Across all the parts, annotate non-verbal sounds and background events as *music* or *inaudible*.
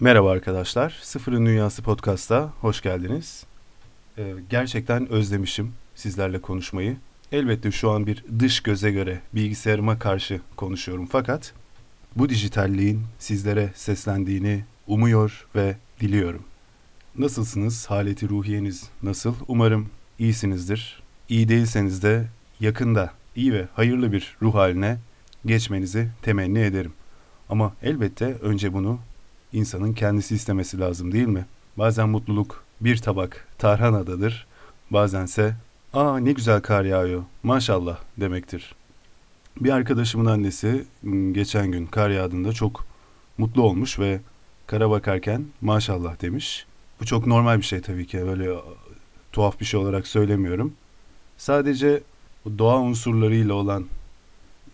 Merhaba arkadaşlar. Sıfırın Dünyası Podcast'a hoş geldiniz. Ee, gerçekten özlemişim sizlerle konuşmayı. Elbette şu an bir dış göze göre bilgisayarıma karşı konuşuyorum fakat bu dijitalliğin sizlere seslendiğini umuyor ve diliyorum. Nasılsınız? Haleti ruhiyeniz nasıl? Umarım iyisinizdir. İyi değilseniz de yakında iyi ve hayırlı bir ruh haline geçmenizi temenni ederim. Ama elbette önce bunu insanın kendisi istemesi lazım değil mi? Bazen mutluluk bir tabak tarhanadadır, bazense ''Aa ne güzel kar yağıyor, maşallah'' demektir. Bir arkadaşımın annesi ıı, geçen gün kar yağdığında çok mutlu olmuş ve kara bakarken maşallah demiş. Bu çok normal bir şey tabii ki böyle tuhaf bir şey olarak söylemiyorum. Sadece doğa unsurlarıyla olan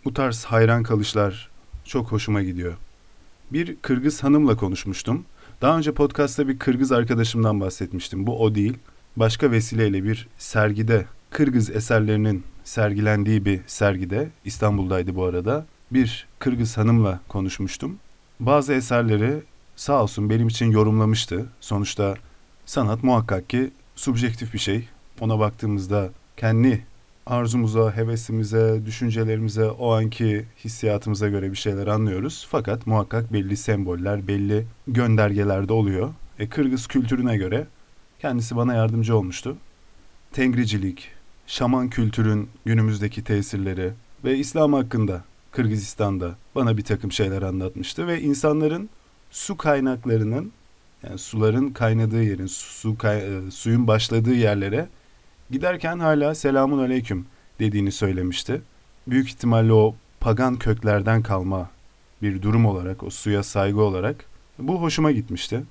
bu tarz hayran kalışlar çok hoşuma gidiyor. Bir Kırgız hanımla konuşmuştum. Daha önce podcastta bir Kırgız arkadaşımdan bahsetmiştim. Bu o değil. Başka vesileyle bir sergide Kırgız eserlerinin sergilendiği bir sergide İstanbul'daydı bu arada. Bir Kırgız hanımla konuşmuştum. Bazı eserleri sağ olsun benim için yorumlamıştı. Sonuçta sanat muhakkak ki subjektif bir şey. Ona baktığımızda kendi arzumuza, hevesimize, düşüncelerimize, o anki hissiyatımıza göre bir şeyler anlıyoruz. Fakat muhakkak belli semboller, belli göndergeler de oluyor. E, Kırgız kültürüne göre kendisi bana yardımcı olmuştu. Tengricilik, şaman kültürün günümüzdeki tesirleri ve İslam hakkında Kırgızistan'da bana bir takım şeyler anlatmıştı ve insanların su kaynaklarının yani suların kaynadığı yerin, su kay, e, suyun başladığı yerlere Giderken hala selamun aleyküm dediğini söylemişti. Büyük ihtimalle o pagan köklerden kalma bir durum olarak, o suya saygı olarak bu hoşuma gitmişti.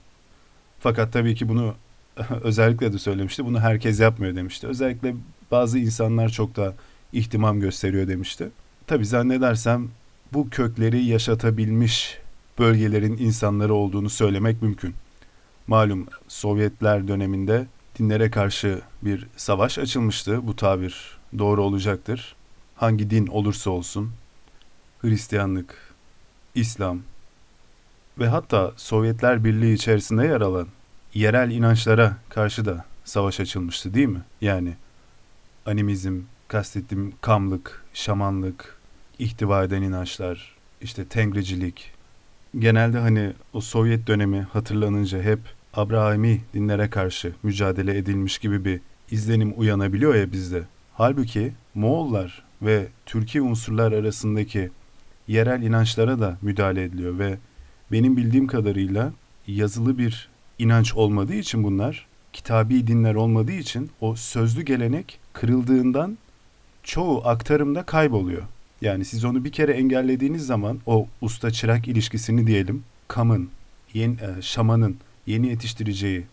Fakat tabii ki bunu *laughs* özellikle de söylemişti. Bunu herkes yapmıyor demişti. Özellikle bazı insanlar çok da ihtimam gösteriyor demişti. Tabii zannedersem bu kökleri yaşatabilmiş bölgelerin insanları olduğunu söylemek mümkün. Malum Sovyetler döneminde dinlere karşı bir savaş açılmıştı. Bu tabir doğru olacaktır. Hangi din olursa olsun Hristiyanlık, İslam ve hatta Sovyetler Birliği içerisinde yer alan yerel inançlara karşı da savaş açılmıştı değil mi? Yani animizm, kastettiğim kamlık, şamanlık, ihtiva eden inançlar, işte tengricilik. Genelde hani o Sovyet dönemi hatırlanınca hep Abrahami dinlere karşı mücadele edilmiş gibi bir izlenim uyanabiliyor ya bizde. Halbuki Moğollar ve Türkiye unsurlar arasındaki yerel inançlara da müdahale ediliyor ve benim bildiğim kadarıyla yazılı bir inanç olmadığı için bunlar, kitabi dinler olmadığı için o sözlü gelenek kırıldığından çoğu aktarımda kayboluyor. Yani siz onu bir kere engellediğiniz zaman o usta çırak ilişkisini diyelim, kamın, yen, e, şamanın yeni yetiştireceği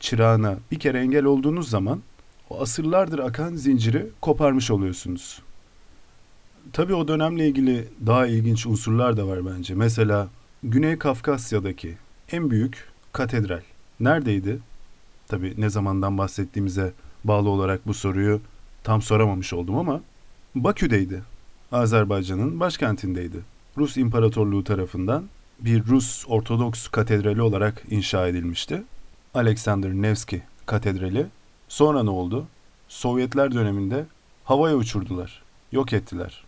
çırağına bir kere engel olduğunuz zaman o asırlardır akan zinciri koparmış oluyorsunuz. Tabii o dönemle ilgili daha ilginç unsurlar da var bence. Mesela Güney Kafkasya'daki en büyük katedral neredeydi? Tabii ne zamandan bahsettiğimize bağlı olarak bu soruyu tam soramamış oldum ama Bakü'deydi. Azerbaycan'ın başkentindeydi. Rus İmparatorluğu tarafından bir Rus Ortodoks katedrali olarak inşa edilmişti. Alexander Nevski Katedrali. Sonra ne oldu? Sovyetler döneminde havaya uçurdular. Yok ettiler.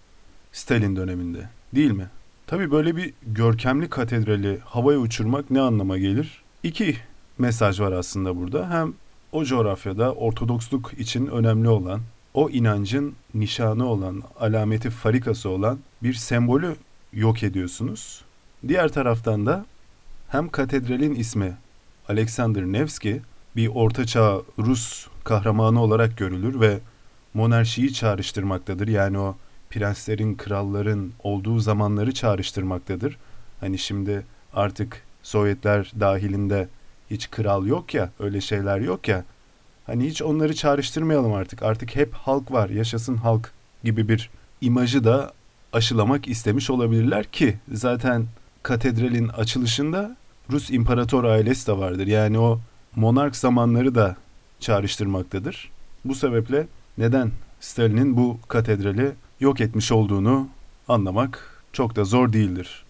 Stalin döneminde. Değil mi? Tabii böyle bir görkemli katedrali havaya uçurmak ne anlama gelir? İki mesaj var aslında burada. Hem o coğrafyada Ortodoksluk için önemli olan, o inancın nişanı olan, alameti farikası olan bir sembolü yok ediyorsunuz. Diğer taraftan da hem katedralin ismi Alexander Nevski bir ortaçağ Rus kahramanı olarak görülür ve monarşiyi çağrıştırmaktadır. Yani o prenslerin, kralların olduğu zamanları çağrıştırmaktadır. Hani şimdi artık Sovyetler dahilinde hiç kral yok ya, öyle şeyler yok ya. Hani hiç onları çağrıştırmayalım artık. Artık hep halk var, yaşasın halk gibi bir imajı da aşılamak istemiş olabilirler ki zaten katedralin açılışında Rus imparator ailesi de vardır. Yani o monark zamanları da çağrıştırmaktadır. Bu sebeple neden Stalin'in bu katedrali yok etmiş olduğunu anlamak çok da zor değildir.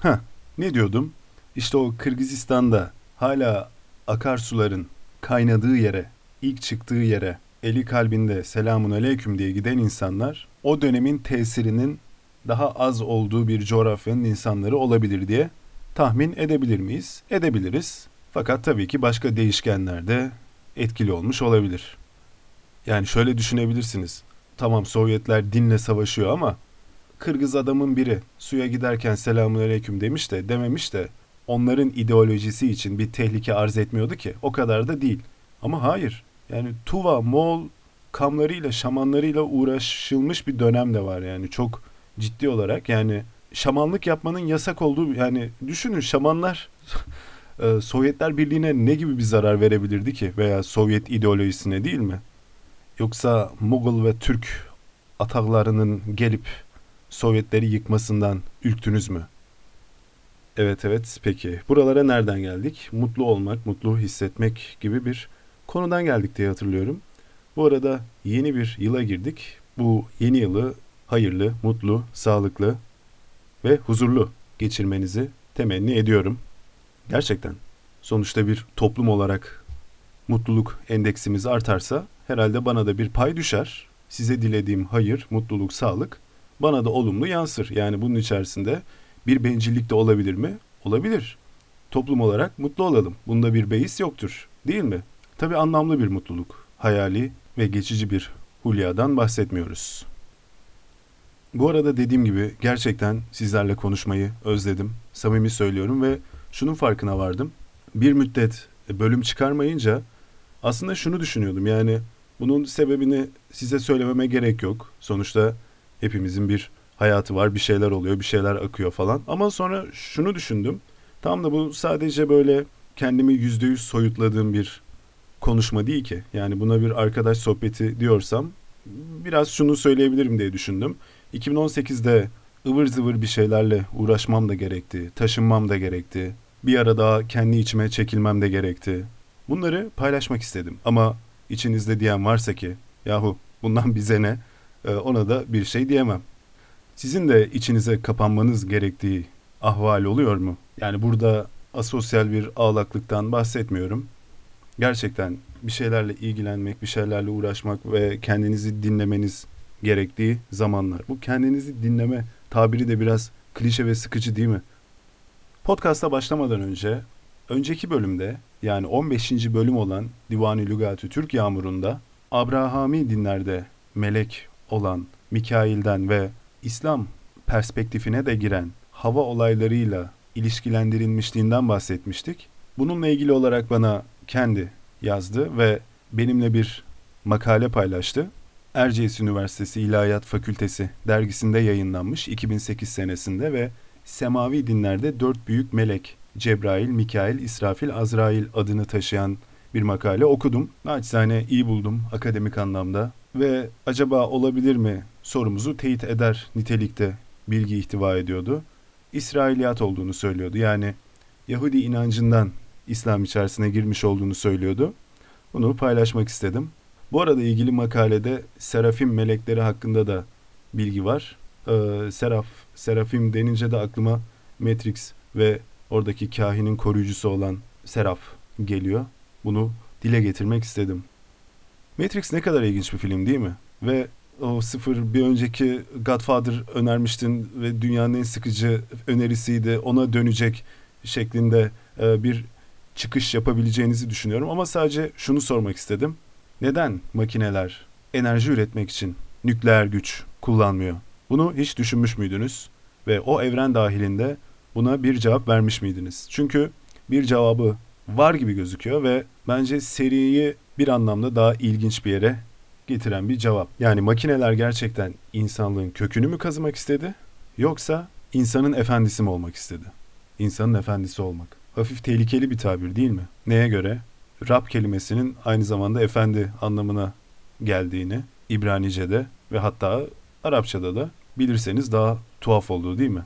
Ha, ne diyordum? İşte o Kırgızistan'da hala akarsuların kaynadığı yere, ilk çıktığı yere eli kalbinde selamun aleyküm diye giden insanlar o dönemin tesirinin daha az olduğu bir coğrafyanın insanları olabilir diye tahmin edebilir miyiz? Edebiliriz. Fakat tabii ki başka değişkenler de etkili olmuş olabilir. Yani şöyle düşünebilirsiniz. Tamam Sovyetler dinle savaşıyor ama Kırgız adamın biri suya giderken selamun aleyküm demiş de dememiş de onların ideolojisi için bir tehlike arz etmiyordu ki. O kadar da değil. Ama hayır. Yani Tuva, Moğol kamlarıyla, şamanlarıyla uğraşılmış bir dönem de var yani çok ciddi olarak. Yani şamanlık yapmanın yasak olduğu yani düşünün şamanlar *laughs* e, Sovyetler Birliği'ne ne gibi bir zarar verebilirdi ki veya Sovyet ideolojisine değil mi? Yoksa Mughal ve Türk ataklarının gelip Sovyetleri yıkmasından ürktünüz mü? Evet evet peki buralara nereden geldik? Mutlu olmak, mutlu hissetmek gibi bir konudan geldik diye hatırlıyorum. Bu arada yeni bir yıla girdik. Bu yeni yılı hayırlı, mutlu, sağlıklı ve huzurlu geçirmenizi temenni ediyorum. Gerçekten. Sonuçta bir toplum olarak mutluluk endeksimiz artarsa herhalde bana da bir pay düşer. Size dilediğim hayır, mutluluk, sağlık bana da olumlu yansır. Yani bunun içerisinde bir bencillik de olabilir mi? Olabilir. Toplum olarak mutlu olalım. Bunda bir beis yoktur. Değil mi? Tabi anlamlı bir mutluluk. Hayali ve geçici bir hulyadan bahsetmiyoruz. Bu arada dediğim gibi gerçekten sizlerle konuşmayı özledim. Samimi söylüyorum ve şunun farkına vardım. Bir müddet bölüm çıkarmayınca aslında şunu düşünüyordum. Yani bunun sebebini size söylememe gerek yok. Sonuçta hepimizin bir hayatı var, bir şeyler oluyor, bir şeyler akıyor falan. Ama sonra şunu düşündüm. Tam da bu sadece böyle kendimi yüzde yüz soyutladığım bir konuşma değil ki. Yani buna bir arkadaş sohbeti diyorsam biraz şunu söyleyebilirim diye düşündüm. 2018'de ıvır zıvır bir şeylerle uğraşmam da gerekti, taşınmam da gerekti. Bir ara daha kendi içime çekilmem de gerekti. Bunları paylaşmak istedim ama içinizde diyen varsa ki yahu bundan bize ne e, ona da bir şey diyemem. Sizin de içinize kapanmanız gerektiği ahval oluyor mu? Yani burada asosyal bir ağlaklıktan bahsetmiyorum. Gerçekten bir şeylerle ilgilenmek, bir şeylerle uğraşmak ve kendinizi dinlemeniz gerektiği zamanlar. Bu kendinizi dinleme tabiri de biraz klişe ve sıkıcı değil mi? Podcast'a başlamadan önce önceki bölümde yani 15. bölüm olan Divani Lügatü Türk Yağmuru'nda Abrahami dinlerde melek olan Mikail'den ve İslam perspektifine de giren hava olaylarıyla ilişkilendirilmişliğinden bahsetmiştik. Bununla ilgili olarak bana kendi yazdı ve benimle bir makale paylaştı. Erciyes Üniversitesi İlahiyat Fakültesi dergisinde yayınlanmış 2008 senesinde ve Semavi dinlerde dört büyük melek Cebrail, Mikail, İsrafil, Azrail adını taşıyan bir makale okudum. Naçizane iyi buldum akademik anlamda ve acaba olabilir mi sorumuzu teyit eder nitelikte bilgi ihtiva ediyordu. İsrailiyat olduğunu söylüyordu. Yani Yahudi inancından İslam içerisine girmiş olduğunu söylüyordu. Bunu paylaşmak istedim. Bu arada ilgili makalede serafim melekleri hakkında da bilgi var. Ee, seraf, serafim denince de aklıma Matrix ve oradaki kahinin koruyucusu olan Seraf geliyor. Bunu dile getirmek istedim. Matrix ne kadar ilginç bir film değil mi? Ve o sıfır bir önceki Godfather önermiştin ve dünyanın en sıkıcı önerisiydi. Ona dönecek şeklinde e, bir çıkış yapabileceğinizi düşünüyorum. Ama sadece şunu sormak istedim. Neden makineler enerji üretmek için nükleer güç kullanmıyor? Bunu hiç düşünmüş müydünüz? Ve o evren dahilinde buna bir cevap vermiş miydiniz? Çünkü bir cevabı var gibi gözüküyor ve bence seriyi bir anlamda daha ilginç bir yere getiren bir cevap. Yani makineler gerçekten insanlığın kökünü mü kazımak istedi yoksa insanın efendisi mi olmak istedi? İnsanın efendisi olmak. Hafif tehlikeli bir tabir değil mi? Neye göre? Rab kelimesinin aynı zamanda efendi anlamına geldiğini İbranice'de ve hatta Arapçada da bilirseniz daha tuhaf olduğu değil mi?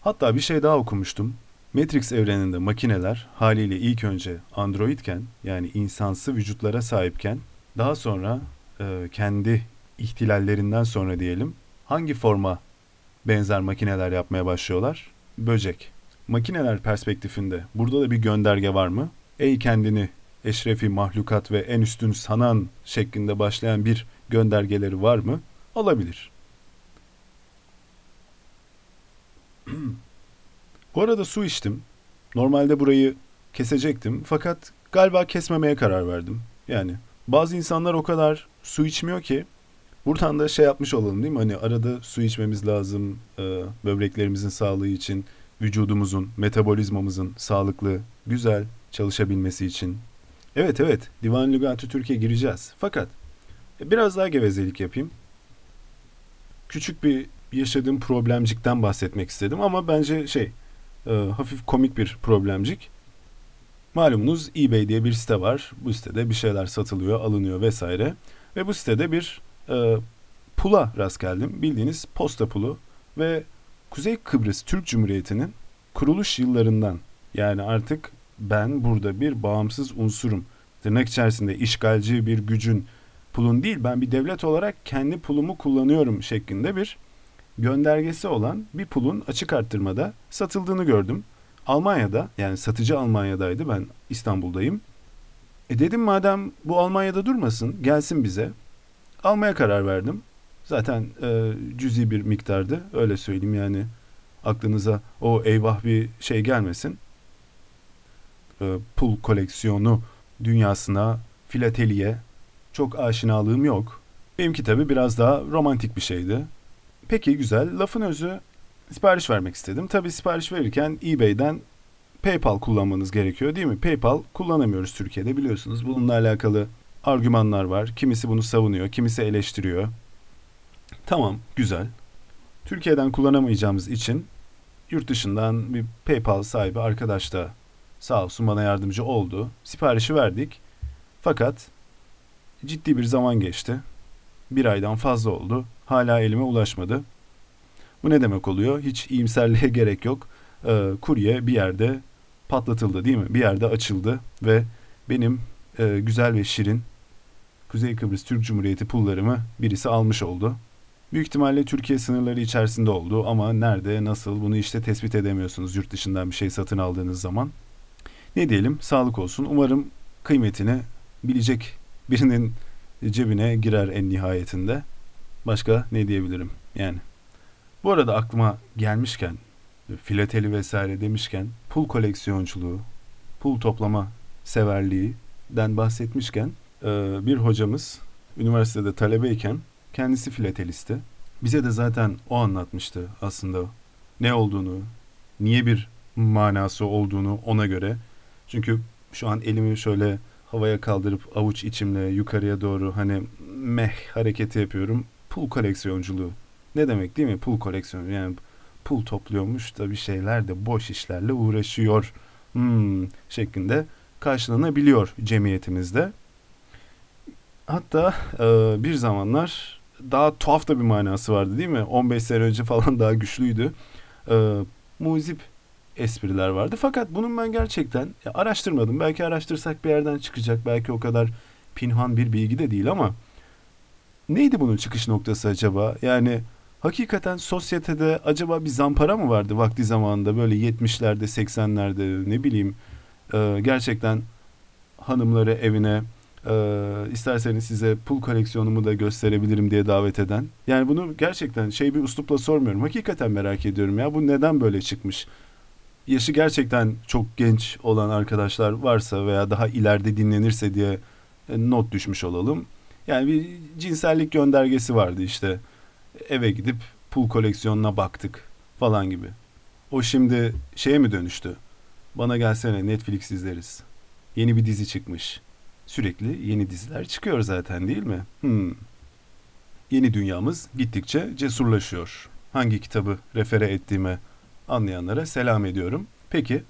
Hatta bir şey daha okumuştum. Matrix evreninde makineler haliyle ilk önce androidken yani insansı vücutlara sahipken daha sonra e, kendi ihtilallerinden sonra diyelim hangi forma benzer makineler yapmaya başlıyorlar? Böcek. Makineler perspektifinde burada da bir gönderge var mı? Ey kendini eşrefi mahlukat ve en üstün sanan şeklinde başlayan bir göndergeleri var mı? Olabilir. *clears throat* Bu arada su içtim. Normalde burayı kesecektim fakat galiba kesmemeye karar verdim. Yani bazı insanlar o kadar su içmiyor ki buradan da şey yapmış olalım değil mi? Hani arada su içmemiz lazım e, böbreklerimizin sağlığı için, vücudumuzun, metabolizmamızın sağlıklı, güzel çalışabilmesi için. Evet evet Divan Lügatı Türkiye gireceğiz. Fakat e, biraz daha gevezelik yapayım. Küçük bir yaşadığım problemcikten bahsetmek istedim ama bence şey e, hafif komik bir problemcik. Malumunuz eBay diye bir site var. Bu sitede bir şeyler satılıyor, alınıyor vesaire. Ve bu sitede bir e, pula rast geldim. Bildiğiniz posta pulu ve Kuzey Kıbrıs Türk Cumhuriyeti'nin kuruluş yıllarından yani artık ben burada bir bağımsız unsurum. Tırnak içerisinde işgalci bir gücün pulun değil ben bir devlet olarak kendi pulumu kullanıyorum şeklinde bir göndergesi olan bir pulun açık arttırmada satıldığını gördüm. Almanya'da yani satıcı Almanya'daydı ben İstanbul'dayım. E dedim madem bu Almanya'da durmasın gelsin bize. Almaya karar verdim. Zaten e, cüzi bir miktardı öyle söyleyeyim yani aklınıza o eyvah bir şey gelmesin. E, pul koleksiyonu dünyasına, filateliye çok aşinalığım yok. Benimki tabi biraz daha romantik bir şeydi. Peki güzel. Lafın özü sipariş vermek istedim. Tabi sipariş verirken eBay'den PayPal kullanmanız gerekiyor değil mi? PayPal kullanamıyoruz Türkiye'de biliyorsunuz. Bununla alakalı argümanlar var. Kimisi bunu savunuyor, kimisi eleştiriyor. Tamam, güzel. Türkiye'den kullanamayacağımız için yurt dışından bir PayPal sahibi arkadaş da sağ olsun bana yardımcı oldu. Siparişi verdik. Fakat ciddi bir zaman geçti. Bir aydan fazla oldu. Hala elime ulaşmadı. Bu ne demek oluyor? Hiç iyimserliğe *laughs* gerek yok. Ee, kurye bir yerde patlatıldı değil mi? Bir yerde açıldı ve benim e, güzel ve şirin Kuzey Kıbrıs Türk Cumhuriyeti pullarımı birisi almış oldu. Büyük ihtimalle Türkiye sınırları içerisinde oldu ama nerede, nasıl bunu işte tespit edemiyorsunuz yurt dışından bir şey satın aldığınız zaman. Ne diyelim, sağlık olsun. Umarım kıymetini bilecek birinin cebine girer en nihayetinde. Başka ne diyebilirim yani. Bu arada aklıma gelmişken, filateli vesaire demişken, pul koleksiyonculuğu, pul toplama severliğinden bahsetmişken bir hocamız üniversitede talebeyken kendisi filatelisti. Bize de zaten o anlatmıştı aslında ne olduğunu, niye bir manası olduğunu ona göre. Çünkü şu an elimi şöyle havaya kaldırıp avuç içimle yukarıya doğru hani meh hareketi yapıyorum. Pul koleksiyonculuğu. Ne demek değil mi? Pul koleksiyonu. Yani pul topluyormuş da bir şeyler de boş işlerle uğraşıyor. Hmm, şeklinde karşılanabiliyor cemiyetimizde. Hatta e, bir zamanlar daha tuhaf da bir manası vardı değil mi? 15 sene önce falan daha güçlüydü. E, muzip espriler vardı. Fakat bunun ben gerçekten ya araştırmadım. Belki araştırsak bir yerden çıkacak. Belki o kadar pinhan bir bilgi de değil ama neydi bunun çıkış noktası acaba? Yani hakikaten sosyetede acaba bir zampara mı vardı vakti zamanında böyle 70'lerde 80'lerde ne bileyim e, gerçekten hanımları evine e, isterseniz size pul koleksiyonumu da gösterebilirim diye davet eden. Yani bunu gerçekten şey bir uslupla sormuyorum. Hakikaten merak ediyorum ya bu neden böyle çıkmış? Yaşı gerçekten çok genç olan arkadaşlar varsa veya daha ileride dinlenirse diye e, not düşmüş olalım. Yani bir cinsellik göndergesi vardı işte. Eve gidip pul koleksiyonuna baktık falan gibi. O şimdi şeye mi dönüştü? Bana gelsene Netflix izleriz. Yeni bir dizi çıkmış. Sürekli yeni diziler çıkıyor zaten değil mi? Hmm. Yeni dünyamız gittikçe cesurlaşıyor. Hangi kitabı refere ettiğime anlayanlara selam ediyorum. Peki,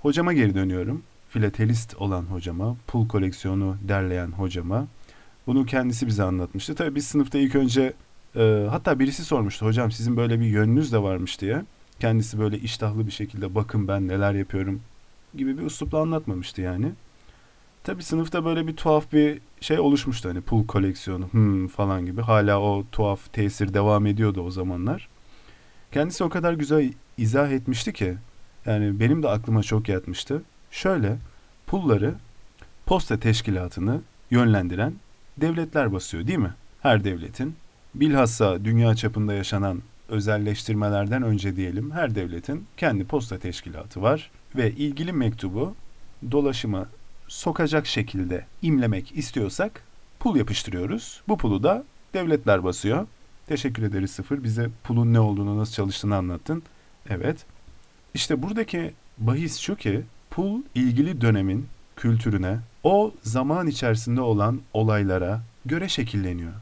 hocama geri dönüyorum. Filatelist olan hocama, pul koleksiyonu derleyen hocama. Bunu kendisi bize anlatmıştı. Tabii biz sınıfta ilk önce e, hatta birisi sormuştu hocam sizin böyle bir yönünüz de varmış diye. Kendisi böyle iştahlı bir şekilde bakın ben neler yapıyorum gibi bir üslupla anlatmamıştı yani. Tabii sınıfta böyle bir tuhaf bir şey oluşmuştu hani pul koleksiyonu hmm falan gibi. Hala o tuhaf tesir devam ediyordu o zamanlar. Kendisi o kadar güzel izah etmişti ki yani benim de aklıma çok yatmıştı. Şöyle pulları posta teşkilatını yönlendiren devletler basıyor değil mi? Her devletin bilhassa dünya çapında yaşanan özelleştirmelerden önce diyelim her devletin kendi posta teşkilatı var ve ilgili mektubu dolaşıma sokacak şekilde imlemek istiyorsak pul yapıştırıyoruz. Bu pulu da devletler basıyor. Teşekkür ederiz Sıfır. Bize pulun ne olduğunu, nasıl çalıştığını anlattın. Evet. İşte buradaki bahis şu ki pul ilgili dönemin kültürüne, o zaman içerisinde olan olaylara göre şekilleniyor.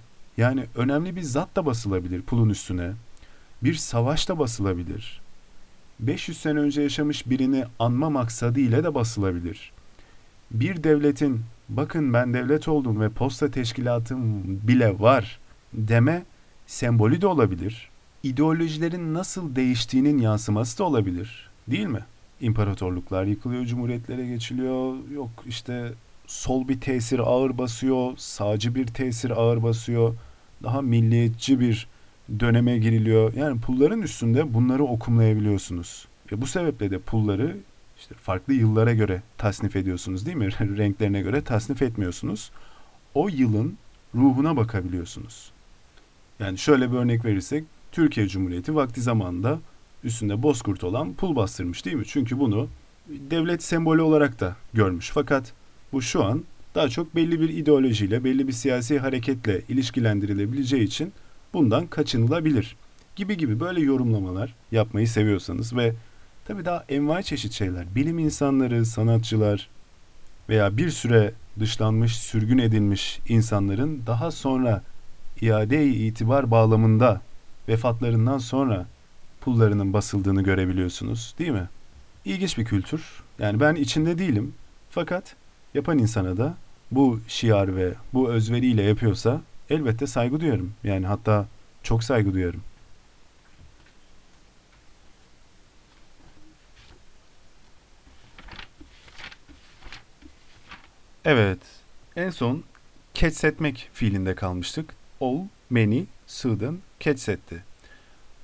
Yani önemli bir zat da basılabilir pulun üstüne. Bir savaş da basılabilir. 500 sene önce yaşamış birini anma maksadı ile de basılabilir. Bir devletin bakın ben devlet oldum ve posta teşkilatım bile var deme sembolü de olabilir. İdeolojilerin nasıl değiştiğinin yansıması da olabilir. Değil mi? İmparatorluklar yıkılıyor, cumhuriyetlere geçiliyor. Yok işte sol bir tesir ağır basıyor, sağcı bir tesir ağır basıyor. Daha milliyetçi bir döneme giriliyor. Yani pulların üstünde bunları okumlayabiliyorsunuz. Ve bu sebeple de pulları işte farklı yıllara göre tasnif ediyorsunuz değil mi? *laughs* Renklerine göre tasnif etmiyorsunuz. O yılın ruhuna bakabiliyorsunuz. Yani şöyle bir örnek verirsek Türkiye Cumhuriyeti vakti zamanında üstünde bozkurt olan pul bastırmış değil mi? Çünkü bunu devlet sembolü olarak da görmüş. Fakat bu şu an daha çok belli bir ideolojiyle, belli bir siyasi hareketle ilişkilendirilebileceği için bundan kaçınılabilir gibi gibi böyle yorumlamalar yapmayı seviyorsanız ve tabii daha envai çeşit şeyler, bilim insanları, sanatçılar veya bir süre dışlanmış, sürgün edilmiş insanların daha sonra iade itibar bağlamında vefatlarından sonra pullarının basıldığını görebiliyorsunuz değil mi? İlginç bir kültür. Yani ben içinde değilim. Fakat yapan insana da bu şiar ve bu özveriyle yapıyorsa elbette saygı duyarım. Yani hatta çok saygı duyarım. Evet. En son ketsetmek fiilinde kalmıştık. Ol, meni, sığdın, ketsetti.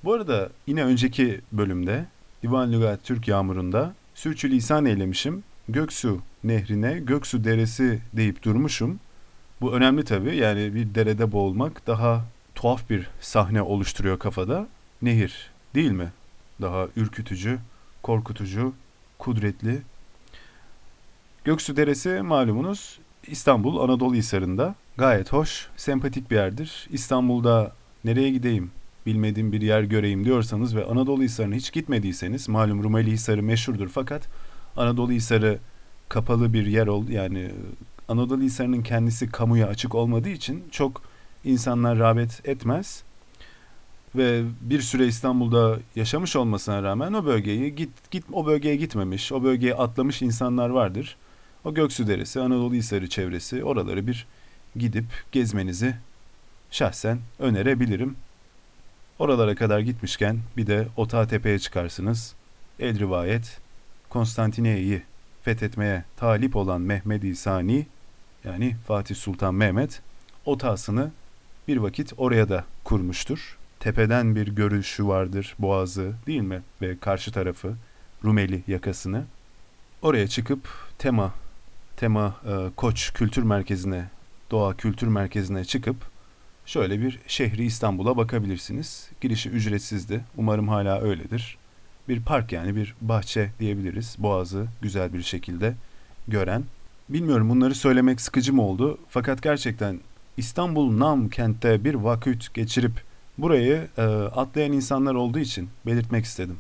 Bu arada yine önceki bölümde Divan Lügat Türk Yağmuru'nda sürçülisan eylemişim. Göksu nehrine Göksu deresi deyip durmuşum. Bu önemli tabii. Yani bir derede boğulmak daha tuhaf bir sahne oluşturuyor kafada. Nehir değil mi? Daha ürkütücü, korkutucu, kudretli. Göksu Deresi malumunuz İstanbul Anadolu Hisarı'nda. Gayet hoş, sempatik bir yerdir. İstanbul'da nereye gideyim, bilmediğim bir yer göreyim diyorsanız ve Anadolu Hisarı'na hiç gitmediyseniz malum Rumeli Hisarı meşhurdur fakat Anadolu Hisarı kapalı bir yer oldu yani Anadolu Hisarı'nın kendisi kamuya açık olmadığı için çok insanlar rağbet etmez ve bir süre İstanbul'da yaşamış olmasına rağmen o bölgeyi git git o bölgeye gitmemiş, o bölgeye atlamış insanlar vardır. O Göksu Deresi, Anadolu Hisarı çevresi oraları bir gidip gezmenizi şahsen önerebilirim. Oralara kadar gitmişken bir de Otağı Tepe'ye çıkarsınız. El rivayet Konstantiniyye'yi fethetmeye talip olan Mehmedi Sani yani Fatih Sultan Mehmet otağısını bir vakit oraya da kurmuştur. Tepeden bir görüşü vardır boğazı değil mi ve karşı tarafı Rumeli yakasını. Oraya çıkıp Tema Tema e, Koç Kültür Merkezi'ne Doğa Kültür Merkezi'ne çıkıp şöyle bir şehri İstanbul'a bakabilirsiniz. Girişi ücretsizdi. Umarım hala öyledir. Bir park yani bir bahçe diyebiliriz. Boğazı güzel bir şekilde gören. Bilmiyorum bunları söylemek sıkıcı mı oldu? Fakat gerçekten İstanbul Nam kentte bir vakit geçirip burayı e, atlayan insanlar olduğu için belirtmek istedim.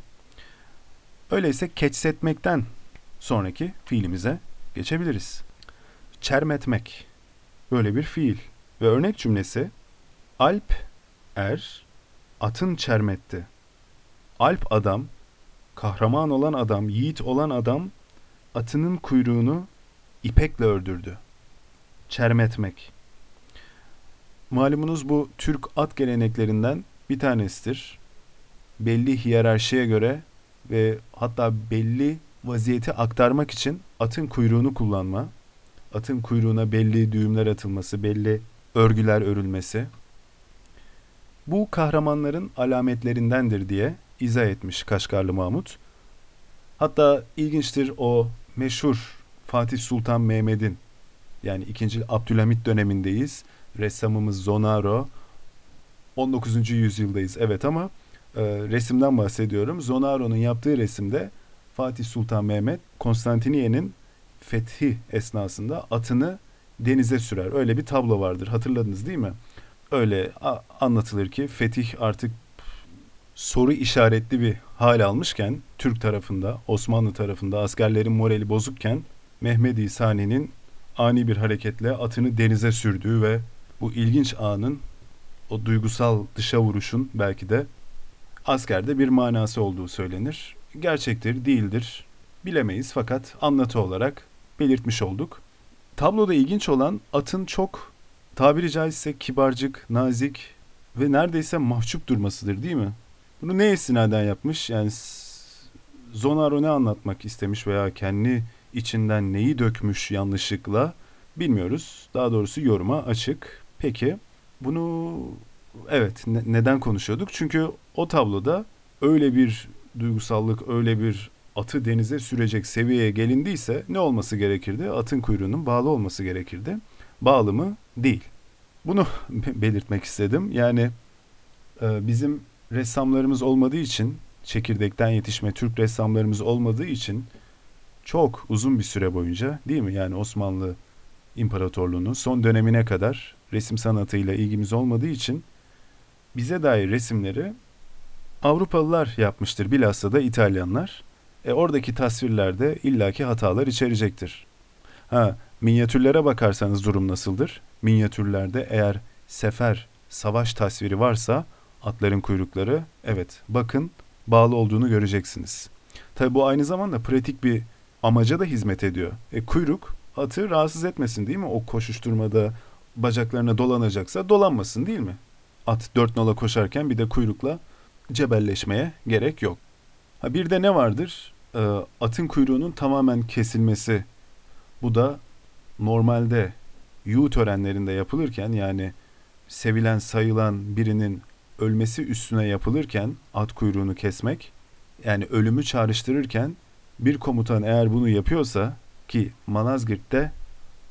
Öyleyse keçsetmekten sonraki fiilimize geçebiliriz. Çermetmek böyle bir fiil ve örnek cümlesi Alp er atın çermetti. Alp adam, kahraman olan adam, yiğit olan adam atının kuyruğunu ipekle ördürdü. Çermetmek. Malumunuz bu Türk at geleneklerinden bir tanesidir. belli hiyerarşiye göre ve hatta belli vaziyeti aktarmak için atın kuyruğunu kullanma, atın kuyruğuna belli düğümler atılması, belli örgüler örülmesi. Bu kahramanların alametlerindendir diye izah etmiş Kaşgarlı Mahmut. Hatta ilginçtir o meşhur Fatih Sultan Mehmet'in yani 2. Abdülhamit dönemindeyiz. Ressamımız Zonaro 19. yüzyıldayız evet ama e, resimden bahsediyorum. Zonaro'nun yaptığı resimde Fatih Sultan Mehmet Konstantiniye'nin fethi esnasında atını denize sürer. Öyle bir tablo vardır. Hatırladınız değil mi? Öyle anlatılır ki fetih artık soru işaretli bir hal almışken Türk tarafında, Osmanlı tarafında askerlerin morali bozukken Mehmedi Sani'nin ani bir hareketle atını denize sürdüğü ve bu ilginç anın o duygusal dışa vuruşun belki de askerde bir manası olduğu söylenir. Gerçektir, değildir bilemeyiz fakat anlatı olarak belirtmiş olduk. Tabloda ilginç olan atın çok tabiri caizse kibarcık, nazik ve neredeyse mahcup durmasıdır değil mi? Bunu ne istinaden yapmış? Yani Zonaro ne anlatmak istemiş veya kendi içinden neyi dökmüş yanlışlıkla bilmiyoruz. Daha doğrusu yoruma açık. Peki bunu evet ne, neden konuşuyorduk? Çünkü o tabloda öyle bir duygusallık, öyle bir atı denize sürecek seviyeye gelindiyse ne olması gerekirdi? Atın kuyruğunun bağlı olması gerekirdi. Bağlı mı? Değil. Bunu *laughs* belirtmek istedim. Yani e, bizim ressamlarımız olmadığı için, çekirdekten yetişme Türk ressamlarımız olmadığı için çok uzun bir süre boyunca değil mi? Yani Osmanlı İmparatorluğu'nun son dönemine kadar resim sanatıyla ilgimiz olmadığı için bize dair resimleri Avrupalılar yapmıştır. Bilhassa da İtalyanlar. E, oradaki tasvirlerde illaki hatalar içerecektir. Ha, minyatürlere bakarsanız durum nasıldır? Minyatürlerde eğer sefer, savaş tasviri varsa atların kuyrukları evet bakın bağlı olduğunu göreceksiniz. Tabi bu aynı zamanda pratik bir amaca da hizmet ediyor. E, kuyruk atı rahatsız etmesin değil mi? O koşuşturmada bacaklarına dolanacaksa dolanmasın değil mi? At dört nala koşarken bir de kuyrukla cebelleşmeye gerek yok. Ha bir de ne vardır? E, atın kuyruğunun tamamen kesilmesi. Bu da normalde yu törenlerinde yapılırken yani sevilen sayılan birinin ölmesi üstüne yapılırken at kuyruğunu kesmek yani ölümü çağrıştırırken bir komutan eğer bunu yapıyorsa ki Manazgirt'te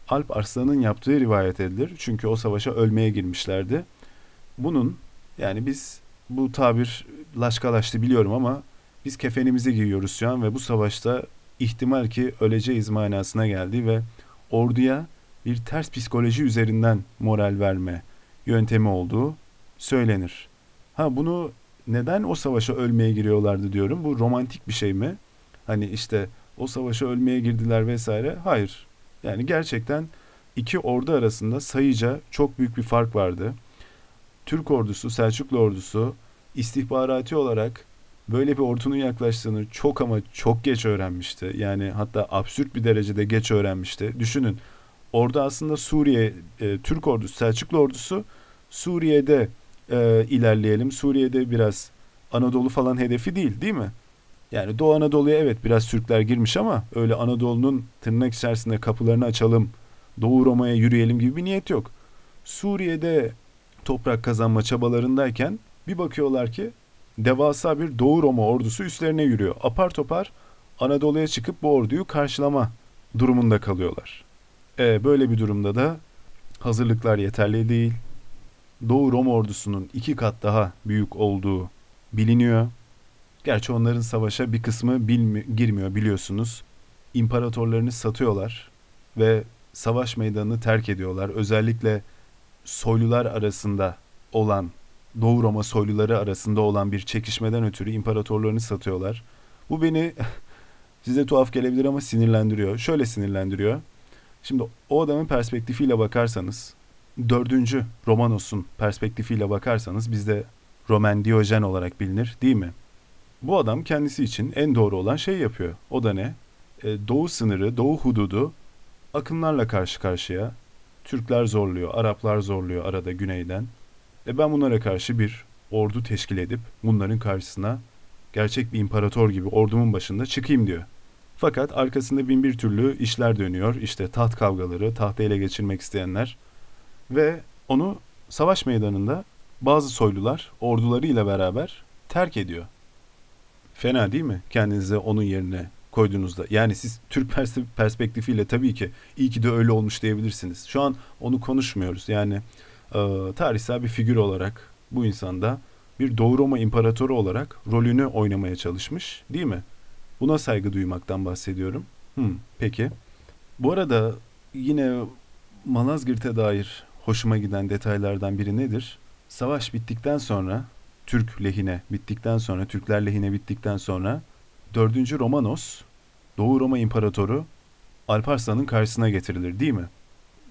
Alp Arslan'ın yaptığı rivayet edilir. Çünkü o savaşa ölmeye girmişlerdi. Bunun yani biz bu tabir laşkalaştı biliyorum ama biz kefenimizi giyiyoruz şu an ve bu savaşta ihtimal ki öleceğiz manasına geldi ve orduya bir ters psikoloji üzerinden moral verme yöntemi olduğu söylenir. Ha bunu neden o savaşa ölmeye giriyorlardı diyorum. Bu romantik bir şey mi? Hani işte o savaşa ölmeye girdiler vesaire. Hayır. Yani gerçekten iki ordu arasında sayıca çok büyük bir fark vardı. Türk ordusu, Selçuklu ordusu istihbarati olarak böyle bir ordunun yaklaştığını çok ama çok geç öğrenmişti. Yani hatta absürt bir derecede geç öğrenmişti. Düşünün orada aslında Suriye, e, Türk ordusu, Selçuklu ordusu Suriye'de e, ilerleyelim. Suriye'de biraz Anadolu falan hedefi değil değil mi? Yani Doğu Anadolu'ya evet biraz Türkler girmiş ama öyle Anadolu'nun tırnak içerisinde kapılarını açalım, Doğu Roma'ya yürüyelim gibi bir niyet yok. Suriye'de toprak kazanma çabalarındayken bir bakıyorlar ki devasa bir Doğu Roma ordusu üstlerine yürüyor. Apar topar Anadolu'ya çıkıp bu orduyu karşılama durumunda kalıyorlar. E, böyle bir durumda da hazırlıklar yeterli değil. Doğu Roma ordusunun iki kat daha büyük olduğu biliniyor. Gerçi onların savaşa bir kısmı bilmi- girmiyor biliyorsunuz. İmparatorlarını satıyorlar ve savaş meydanını terk ediyorlar. Özellikle soylular arasında olan Doğu Roma soyluları arasında olan bir çekişmeden ötürü imparatorlarını satıyorlar. Bu beni *laughs* size tuhaf gelebilir ama sinirlendiriyor. Şöyle sinirlendiriyor. Şimdi o adamın perspektifiyle bakarsanız, dördüncü Romanos'un perspektifiyle bakarsanız bizde Roman Diyojen olarak bilinir değil mi? Bu adam kendisi için en doğru olan şey yapıyor. O da ne? E, doğu sınırı, doğu hududu akınlarla karşı karşıya. Türkler zorluyor, Araplar zorluyor arada güneyden. E ben bunlara karşı bir ordu teşkil edip bunların karşısına gerçek bir imparator gibi ordumun başında çıkayım diyor. Fakat arkasında bin bir türlü işler dönüyor. İşte taht kavgaları, tahtı ele geçirmek isteyenler ve onu savaş meydanında bazı soylular ordularıyla beraber terk ediyor. Fena değil mi? Kendinize onun yerine koyduğunuzda. Yani siz Türk perspektifiyle tabii ki iyi ki de öyle olmuş diyebilirsiniz. Şu an onu konuşmuyoruz. Yani e, tarihsel bir figür olarak bu insanda bir Doğu Roma İmparatoru olarak rolünü oynamaya çalışmış değil mi? Buna saygı duymaktan bahsediyorum. Hmm, peki. Bu arada yine Malazgirt'e dair hoşuma giden detaylardan biri nedir? Savaş bittikten sonra, Türk lehine bittikten sonra, Türkler lehine bittikten sonra 4. Romanos, Doğu Roma İmparatoru Alparslan'ın karşısına getirilir değil mi?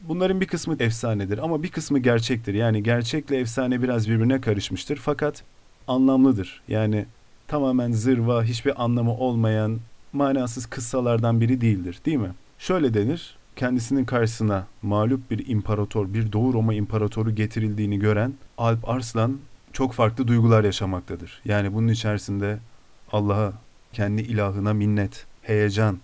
Bunların bir kısmı efsanedir ama bir kısmı gerçektir. Yani gerçekle efsane biraz birbirine karışmıştır fakat anlamlıdır. Yani tamamen zırva, hiçbir anlamı olmayan manasız kıssalardan biri değildir değil mi? Şöyle denir, kendisinin karşısına mağlup bir imparator, bir Doğu Roma imparatoru getirildiğini gören Alp Arslan çok farklı duygular yaşamaktadır. Yani bunun içerisinde Allah'a, kendi ilahına minnet, heyecan,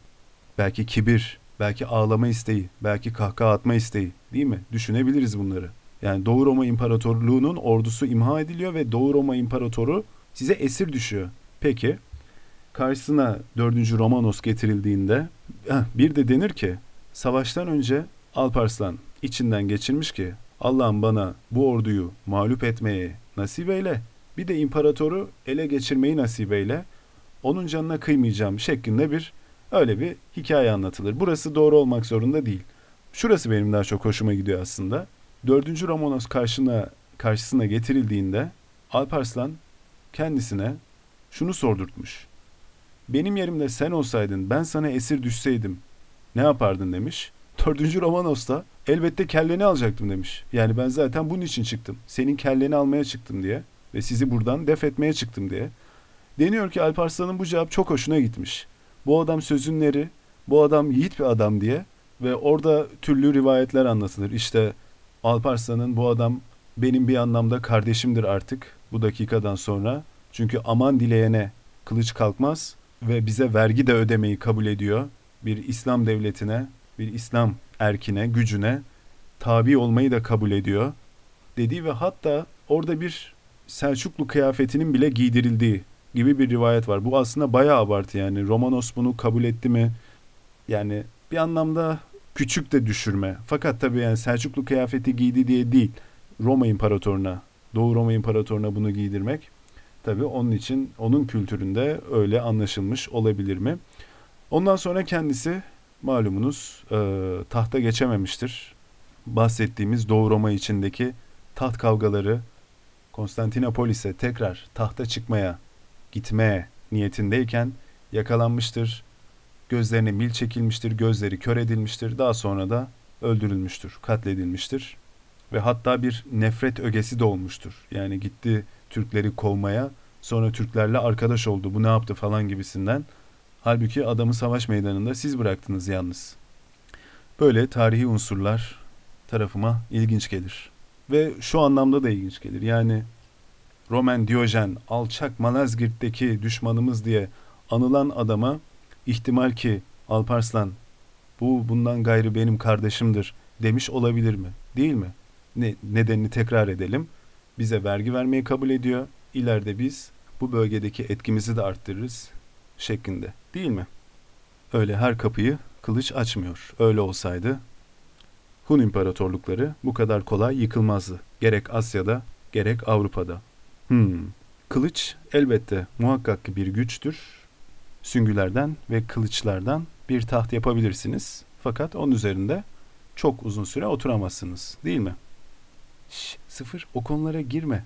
belki kibir, belki ağlama isteği, belki kahkaha atma isteği değil mi? Düşünebiliriz bunları. Yani Doğu Roma İmparatorluğu'nun ordusu imha ediliyor ve Doğu Roma İmparatoru size esir düşüyor. Peki karşısına 4. Romanos getirildiğinde bir de denir ki savaştan önce Alparslan içinden geçirmiş ki Allah'ım bana bu orduyu mağlup etmeyi nasip eyle. Bir de imparatoru ele geçirmeyi nasip eyle. Onun canına kıymayacağım şeklinde bir öyle bir hikaye anlatılır. Burası doğru olmak zorunda değil. Şurası benim daha çok hoşuma gidiyor aslında. 4. Romanos karşına, karşısına getirildiğinde Alparslan kendisine şunu sordurtmuş. Benim yerimde sen olsaydın ben sana esir düşseydim ne yapardın demiş. Dördüncü Romanos da elbette kelleni alacaktım demiş. Yani ben zaten bunun için çıktım. Senin kelleni almaya çıktım diye ve sizi buradan def etmeye çıktım diye. Deniyor ki Alparslan'ın bu cevap çok hoşuna gitmiş. Bu adam sözünleri, bu adam yiğit bir adam diye ve orada türlü rivayetler anlatılır. İşte Alparslan'ın bu adam benim bir anlamda kardeşimdir artık bu dakikadan sonra. Çünkü aman dileyene kılıç kalkmaz ve bize vergi de ödemeyi kabul ediyor. Bir İslam devletine, bir İslam erkine, gücüne tabi olmayı da kabul ediyor. Dedi ve hatta orada bir Selçuklu kıyafetinin bile giydirildiği gibi bir rivayet var. Bu aslında bayağı abartı yani. Romanos bunu kabul etti mi? Yani bir anlamda küçük de düşürme. Fakat tabii yani Selçuklu kıyafeti giydi diye değil. Roma İmparatoruna, Doğu Roma İmparatoruna bunu giydirmek. Tabii onun için onun kültüründe öyle anlaşılmış olabilir mi? Ondan sonra kendisi malumunuz e, tahta geçememiştir. Bahsettiğimiz Doğu Roma içindeki taht kavgaları Konstantinopolis'e tekrar tahta çıkmaya, gitmeye niyetindeyken yakalanmıştır. Gözlerine mil çekilmiştir, gözleri kör edilmiştir. Daha sonra da öldürülmüştür, katledilmiştir. Ve hatta bir nefret ögesi de olmuştur. Yani gitti Türkleri kovmaya, sonra Türklerle arkadaş oldu, bu ne yaptı falan gibisinden. Halbuki adamı savaş meydanında siz bıraktınız yalnız. Böyle tarihi unsurlar tarafıma ilginç gelir. Ve şu anlamda da ilginç gelir. Yani Roman Diyojen alçak Malazgirt'teki düşmanımız diye anılan adama ihtimal ki Alparslan bu bundan gayrı benim kardeşimdir demiş olabilir mi? Değil mi? Ne, nedenini tekrar edelim. Bize vergi vermeyi kabul ediyor. İleride biz bu bölgedeki etkimizi de arttırırız şeklinde. Değil mi? Öyle her kapıyı kılıç açmıyor. Öyle olsaydı Hun imparatorlukları bu kadar kolay yıkılmazdı. Gerek Asya'da gerek Avrupa'da. Hmm. Kılıç elbette muhakkak bir güçtür. Süngülerden ve kılıçlardan bir taht yapabilirsiniz. Fakat onun üzerinde çok uzun süre oturamazsınız değil mi? Şş, sıfır o konulara girme.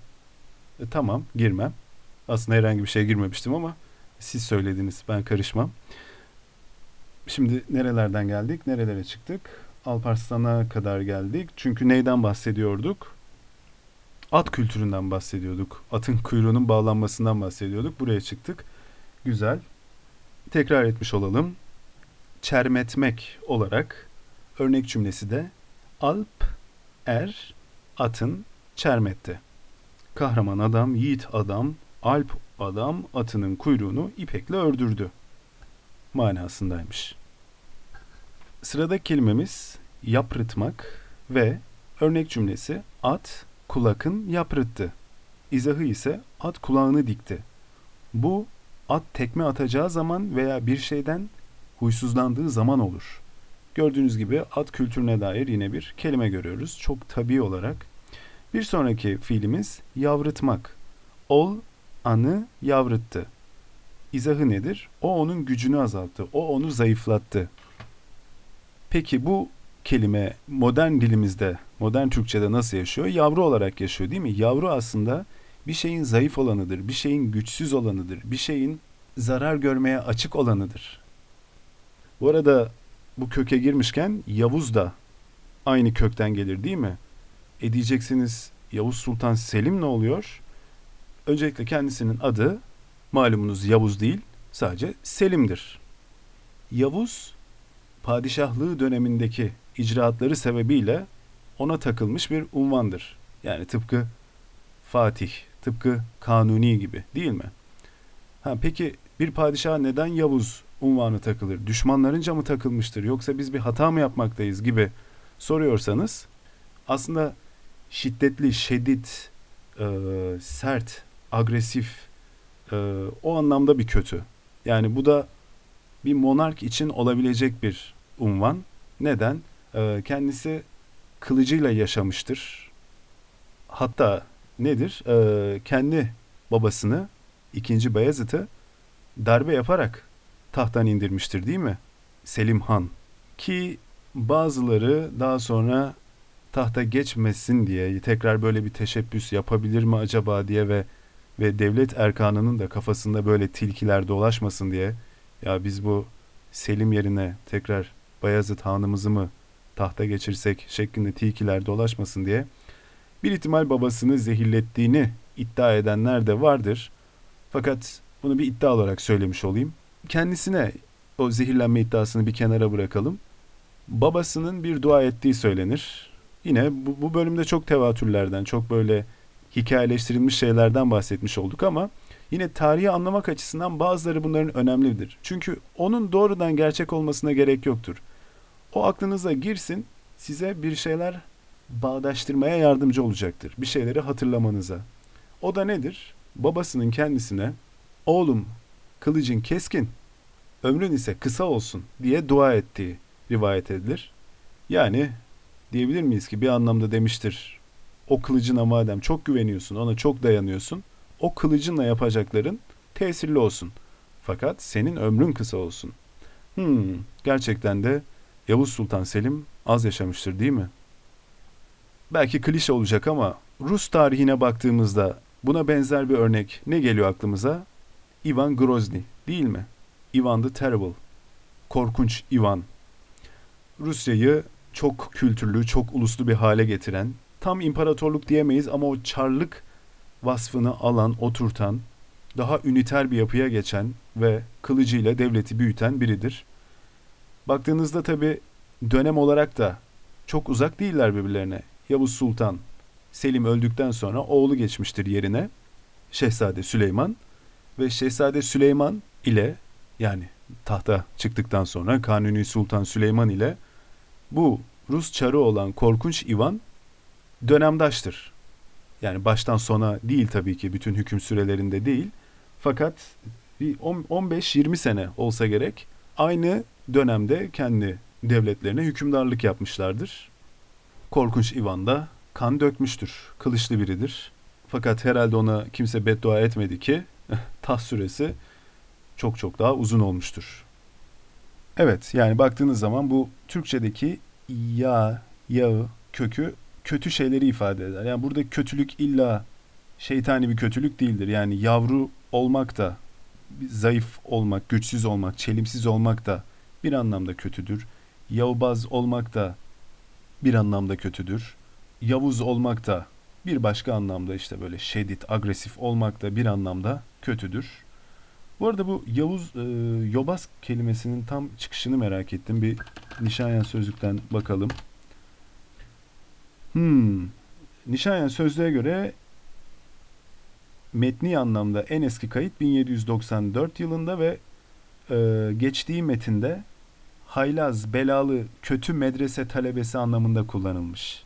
E, tamam girmem. Aslında herhangi bir şey girmemiştim ama siz söylediniz ben karışmam. Şimdi nerelerden geldik nerelere çıktık? Alparslan'a kadar geldik. Çünkü neyden bahsediyorduk? At kültüründen bahsediyorduk. Atın kuyruğunun bağlanmasından bahsediyorduk. Buraya çıktık. Güzel. Tekrar etmiş olalım. Çermetmek olarak örnek cümlesi de Alp er atın çermetti. Kahraman adam, yiğit adam, alp adam atının kuyruğunu ipekle ördürdü. Manasındaymış. Sıradaki kelimemiz yaprıtmak ve örnek cümlesi at kulakın yaprıttı. İzahı ise at kulağını dikti. Bu at tekme atacağı zaman veya bir şeyden huysuzlandığı zaman olur. Gördüğünüz gibi at kültürüne dair yine bir kelime görüyoruz. Çok tabii olarak. Bir sonraki fiilimiz yavrıtmak. Ol anı yavrıttı. İzahı nedir? O onun gücünü azalttı. O onu zayıflattı. Peki bu kelime modern dilimizde, modern Türkçe'de nasıl yaşıyor? Yavru olarak yaşıyor değil mi? Yavru aslında bir şeyin zayıf olanıdır, bir şeyin güçsüz olanıdır, bir şeyin zarar görmeye açık olanıdır. Bu arada bu köke girmişken Yavuz da aynı kökten gelir değil mi? E diyeceksiniz Yavuz Sultan Selim ne oluyor? Öncelikle kendisinin adı malumunuz Yavuz değil, sadece Selim'dir. Yavuz padişahlığı dönemindeki icraatları sebebiyle ona takılmış bir unvandır. Yani tıpkı Fatih, tıpkı Kanuni gibi değil mi? Ha, peki bir padişah neden Yavuz unvanı takılır? Düşmanlarınca mı takılmıştır yoksa biz bir hata mı yapmaktayız gibi soruyorsanız aslında şiddetli, şiddet, e, sert, agresif e, o anlamda bir kötü. Yani bu da bir monark için olabilecek bir unvan. Neden? E, kendisi kılıcıyla yaşamıştır. Hatta nedir? E, kendi babasını, ikinci Bayezid'i darbe yaparak tahttan indirmiştir değil mi? Selim Han. Ki bazıları daha sonra tahta geçmesin diye tekrar böyle bir teşebbüs yapabilir mi acaba diye ve ve devlet erkanının da kafasında böyle tilkiler dolaşmasın diye ya biz bu Selim yerine tekrar Bayezid Hanımızı mı tahta geçirsek şeklinde tilkiler dolaşmasın diye bir ihtimal babasını zehirlettiğini iddia edenler de vardır. Fakat bunu bir iddia olarak söylemiş olayım. Kendisine o zehirlenme iddiasını bir kenara bırakalım. Babasının bir dua ettiği söylenir. Yine bu, bu bölümde çok tevatürlerden, çok böyle hikayeleştirilmiş şeylerden bahsetmiş olduk ama yine tarihi anlamak açısından bazıları bunların önemlidir. Çünkü onun doğrudan gerçek olmasına gerek yoktur. O aklınıza girsin, size bir şeyler bağdaştırmaya yardımcı olacaktır. Bir şeyleri hatırlamanıza. O da nedir? Babasının kendisine oğlum kılıcın keskin, ömrün ise kısa olsun diye dua ettiği rivayet edilir. Yani diyebilir miyiz ki bir anlamda demiştir o kılıcına madem çok güveniyorsun, ona çok dayanıyorsun, o kılıcınla yapacakların tesirli olsun. Fakat senin ömrün kısa olsun. Hmm, gerçekten de Yavuz Sultan Selim az yaşamıştır değil mi? Belki klişe olacak ama Rus tarihine baktığımızda buna benzer bir örnek ne geliyor aklımıza? Ivan Grozny değil mi? Ivan the Terrible. Korkunç Ivan. Rusya'yı çok kültürlü, çok uluslu bir hale getiren, tam imparatorluk diyemeyiz ama o çarlık vasfını alan, oturtan, daha üniter bir yapıya geçen ve kılıcıyla devleti büyüten biridir. Baktığınızda tabi dönem olarak da çok uzak değiller birbirlerine. Yavuz Sultan Selim öldükten sonra oğlu geçmiştir yerine Şehzade Süleyman ve Şehzade Süleyman ile yani tahta çıktıktan sonra Kanuni Sultan Süleyman ile bu Rus çarı olan korkunç Ivan dönemdaştır. Yani baştan sona değil tabii ki bütün hüküm sürelerinde değil. Fakat bir 15-20 sene olsa gerek aynı dönemde kendi devletlerine hükümdarlık yapmışlardır. Korkunç Ivan da kan dökmüştür. Kılıçlı biridir. Fakat herhalde ona kimse beddua etmedi ki *laughs* taht süresi çok çok daha uzun olmuştur. Evet yani baktığınız zaman bu Türkçedeki ya, yağı, kökü kötü şeyleri ifade eder. Yani burada kötülük illa şeytani bir kötülük değildir. Yani yavru olmak da zayıf olmak, güçsüz olmak, çelimsiz olmak da bir anlamda kötüdür. Yavbaz olmak da bir anlamda kötüdür. Yavuz olmak da bir başka anlamda işte böyle şiddet, agresif olmak da bir anlamda kötüdür. Bu arada bu Yavuz, e, Yobaz kelimesinin tam çıkışını merak ettim. Bir Nişanyan sözlükten bakalım. Hmm. Nişanyan sözlüğe göre metni anlamda en eski kayıt 1794 yılında ve e, geçtiği metinde haylaz, belalı, kötü medrese talebesi anlamında kullanılmış.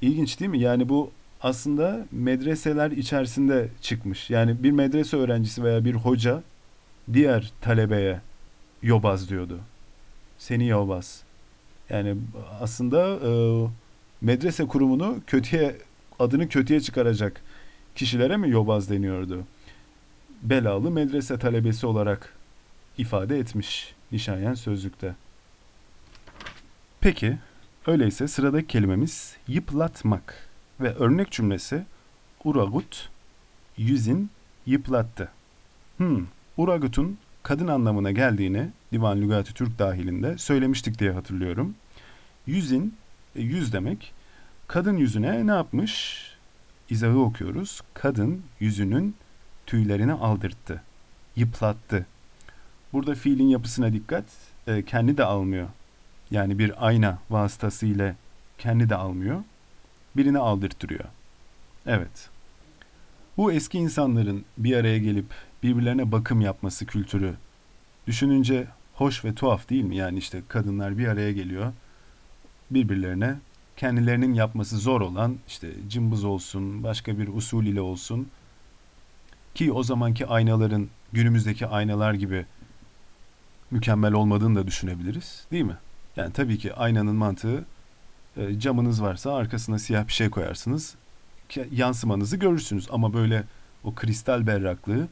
İlginç değil mi? Yani bu aslında medreseler içerisinde çıkmış. Yani bir medrese öğrencisi veya bir hoca diğer talebeye yobaz diyordu. Seni yobaz. Yani aslında e, medrese kurumunu kötüye adını kötüye çıkaracak kişilere mi yobaz deniyordu? Belalı medrese talebesi olarak ifade etmiş Nişanyen sözlükte. Peki, öyleyse sıradaki kelimemiz yıplatmak ve örnek cümlesi Uragut yüzün yıplattı. Hmm, Uragut'un kadın anlamına geldiğini Divan Lügati Türk dahilinde söylemiştik diye hatırlıyorum. Yüzün, e, yüz demek. Kadın yüzüne ne yapmış? İzahı okuyoruz. Kadın yüzünün tüylerini aldırttı. Yıplattı. Burada fiilin yapısına dikkat. E, kendi de almıyor. Yani bir ayna vasıtasıyla kendi de almıyor. Birini aldırtırıyor. Evet. Bu eski insanların bir araya gelip birbirlerine bakım yapması kültürü düşününce hoş ve tuhaf değil mi? Yani işte kadınlar bir araya geliyor birbirlerine kendilerinin yapması zor olan işte cımbız olsun, başka bir usul ile olsun ki o zamanki aynaların günümüzdeki aynalar gibi mükemmel olmadığını da düşünebiliriz, değil mi? Yani tabii ki aynanın mantığı e, camınız varsa arkasına siyah bir şey koyarsınız. Yansımanızı görürsünüz ama böyle o kristal berraklığı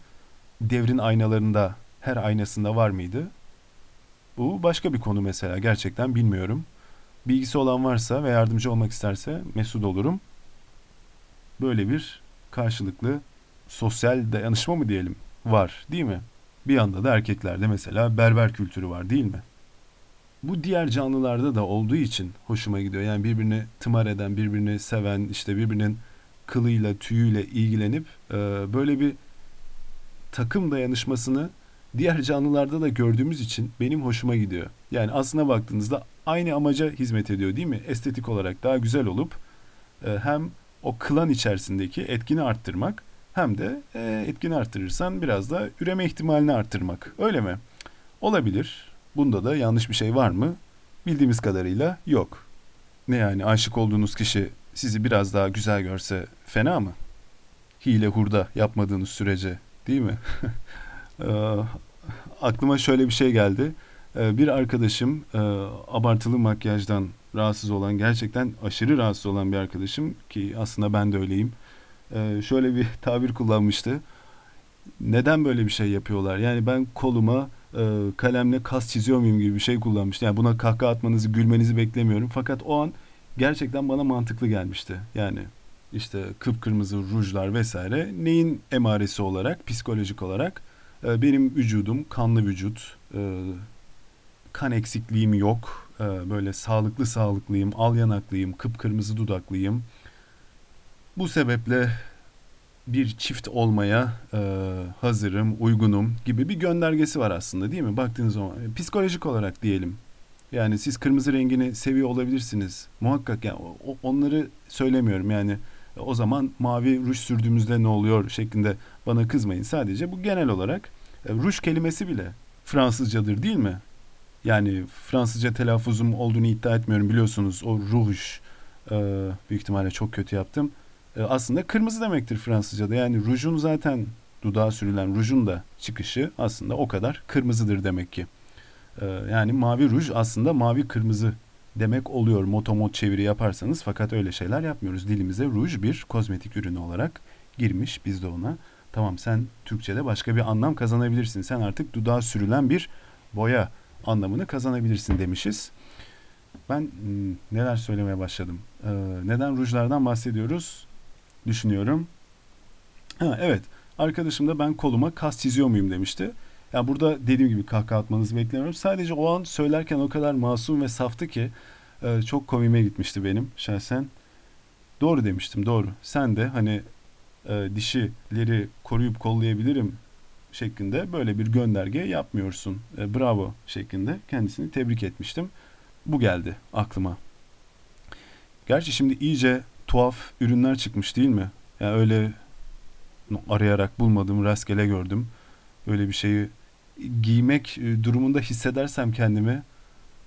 devrin aynalarında her aynasında var mıydı? Bu başka bir konu mesela gerçekten bilmiyorum. Bilgisi olan varsa ve yardımcı olmak isterse mesut olurum. Böyle bir karşılıklı sosyal dayanışma mı diyelim var değil mi? Bir yanda da erkeklerde mesela berber kültürü var değil mi? Bu diğer canlılarda da olduğu için hoşuma gidiyor. Yani birbirini tımar eden, birbirini seven, işte birbirinin kılıyla, tüyüyle ilgilenip e, böyle bir takım dayanışmasını diğer canlılarda da gördüğümüz için benim hoşuma gidiyor. Yani aslına baktığınızda aynı amaca hizmet ediyor değil mi? Estetik olarak daha güzel olup e, hem o klan içerisindeki etkini arttırmak hem de e, etkini arttırırsan biraz da üreme ihtimalini arttırmak. Öyle mi? Olabilir. Bunda da yanlış bir şey var mı? Bildiğimiz kadarıyla yok. Ne yani aşık olduğunuz kişi sizi biraz daha güzel görse fena mı? Hile hurda yapmadığınız sürece değil mi? *laughs* Ee, aklıma şöyle bir şey geldi. Ee, bir arkadaşım e, abartılı makyajdan rahatsız olan, gerçekten aşırı rahatsız olan bir arkadaşım ki aslında ben de öyleyim. Ee, şöyle bir *laughs* tabir kullanmıştı. Neden böyle bir şey yapıyorlar? Yani ben koluma e, kalemle kas çiziyor muyum gibi bir şey kullanmıştı. Yani buna kahkaha atmanızı, gülmenizi beklemiyorum. Fakat o an gerçekten bana mantıklı gelmişti. Yani işte kıpkırmızı rujlar vesaire neyin emaresi olarak, psikolojik olarak e, benim vücudum kanlı vücut, kan eksikliğim yok, e, böyle sağlıklı sağlıklıyım, al yanaklıyım, kıpkırmızı dudaklıyım. Bu sebeple bir çift olmaya e, hazırım, uygunum gibi bir göndergesi var aslında değil mi? Baktığınız zaman psikolojik olarak diyelim. Yani siz kırmızı rengini seviyor olabilirsiniz. Muhakkak yani onları söylemiyorum yani o zaman mavi ruj sürdüğümüzde ne oluyor şeklinde bana kızmayın. Sadece bu genel olarak e, ruj kelimesi bile Fransızcadır değil mi? Yani Fransızca telaffuzum olduğunu iddia etmiyorum biliyorsunuz. O ruj e, büyük ihtimalle çok kötü yaptım. E, aslında kırmızı demektir Fransızca'da. Yani rujun zaten dudağa sürülen rujun da çıkışı aslında o kadar kırmızıdır demek ki. E, yani mavi ruj aslında mavi kırmızı demek oluyor motomot çeviri yaparsanız fakat öyle şeyler yapmıyoruz. Dilimize ruj bir kozmetik ürünü olarak girmiş biz de ona. Tamam sen Türkçe'de başka bir anlam kazanabilirsin. Sen artık dudağa sürülen bir boya anlamını kazanabilirsin demişiz. Ben hmm, neler söylemeye başladım? Ee, neden rujlardan bahsediyoruz? Düşünüyorum. Ha, evet. Arkadaşım da ben koluma kas çiziyor muyum demişti. Ya yani burada dediğim gibi kahkaha atmanızı beklemiyorum. Sadece o an söylerken o kadar masum ve saftı ki e, çok komime gitmişti benim şahsen. Doğru demiştim doğru. Sen de hani e, dişileri koruyup kollayabilirim şeklinde böyle bir gönderge yapmıyorsun. E, bravo şeklinde kendisini tebrik etmiştim. Bu geldi aklıma. Gerçi şimdi iyice tuhaf ürünler çıkmış değil mi? Yani öyle arayarak bulmadım, rastgele gördüm. Öyle bir şeyi giymek e, durumunda hissedersem kendimi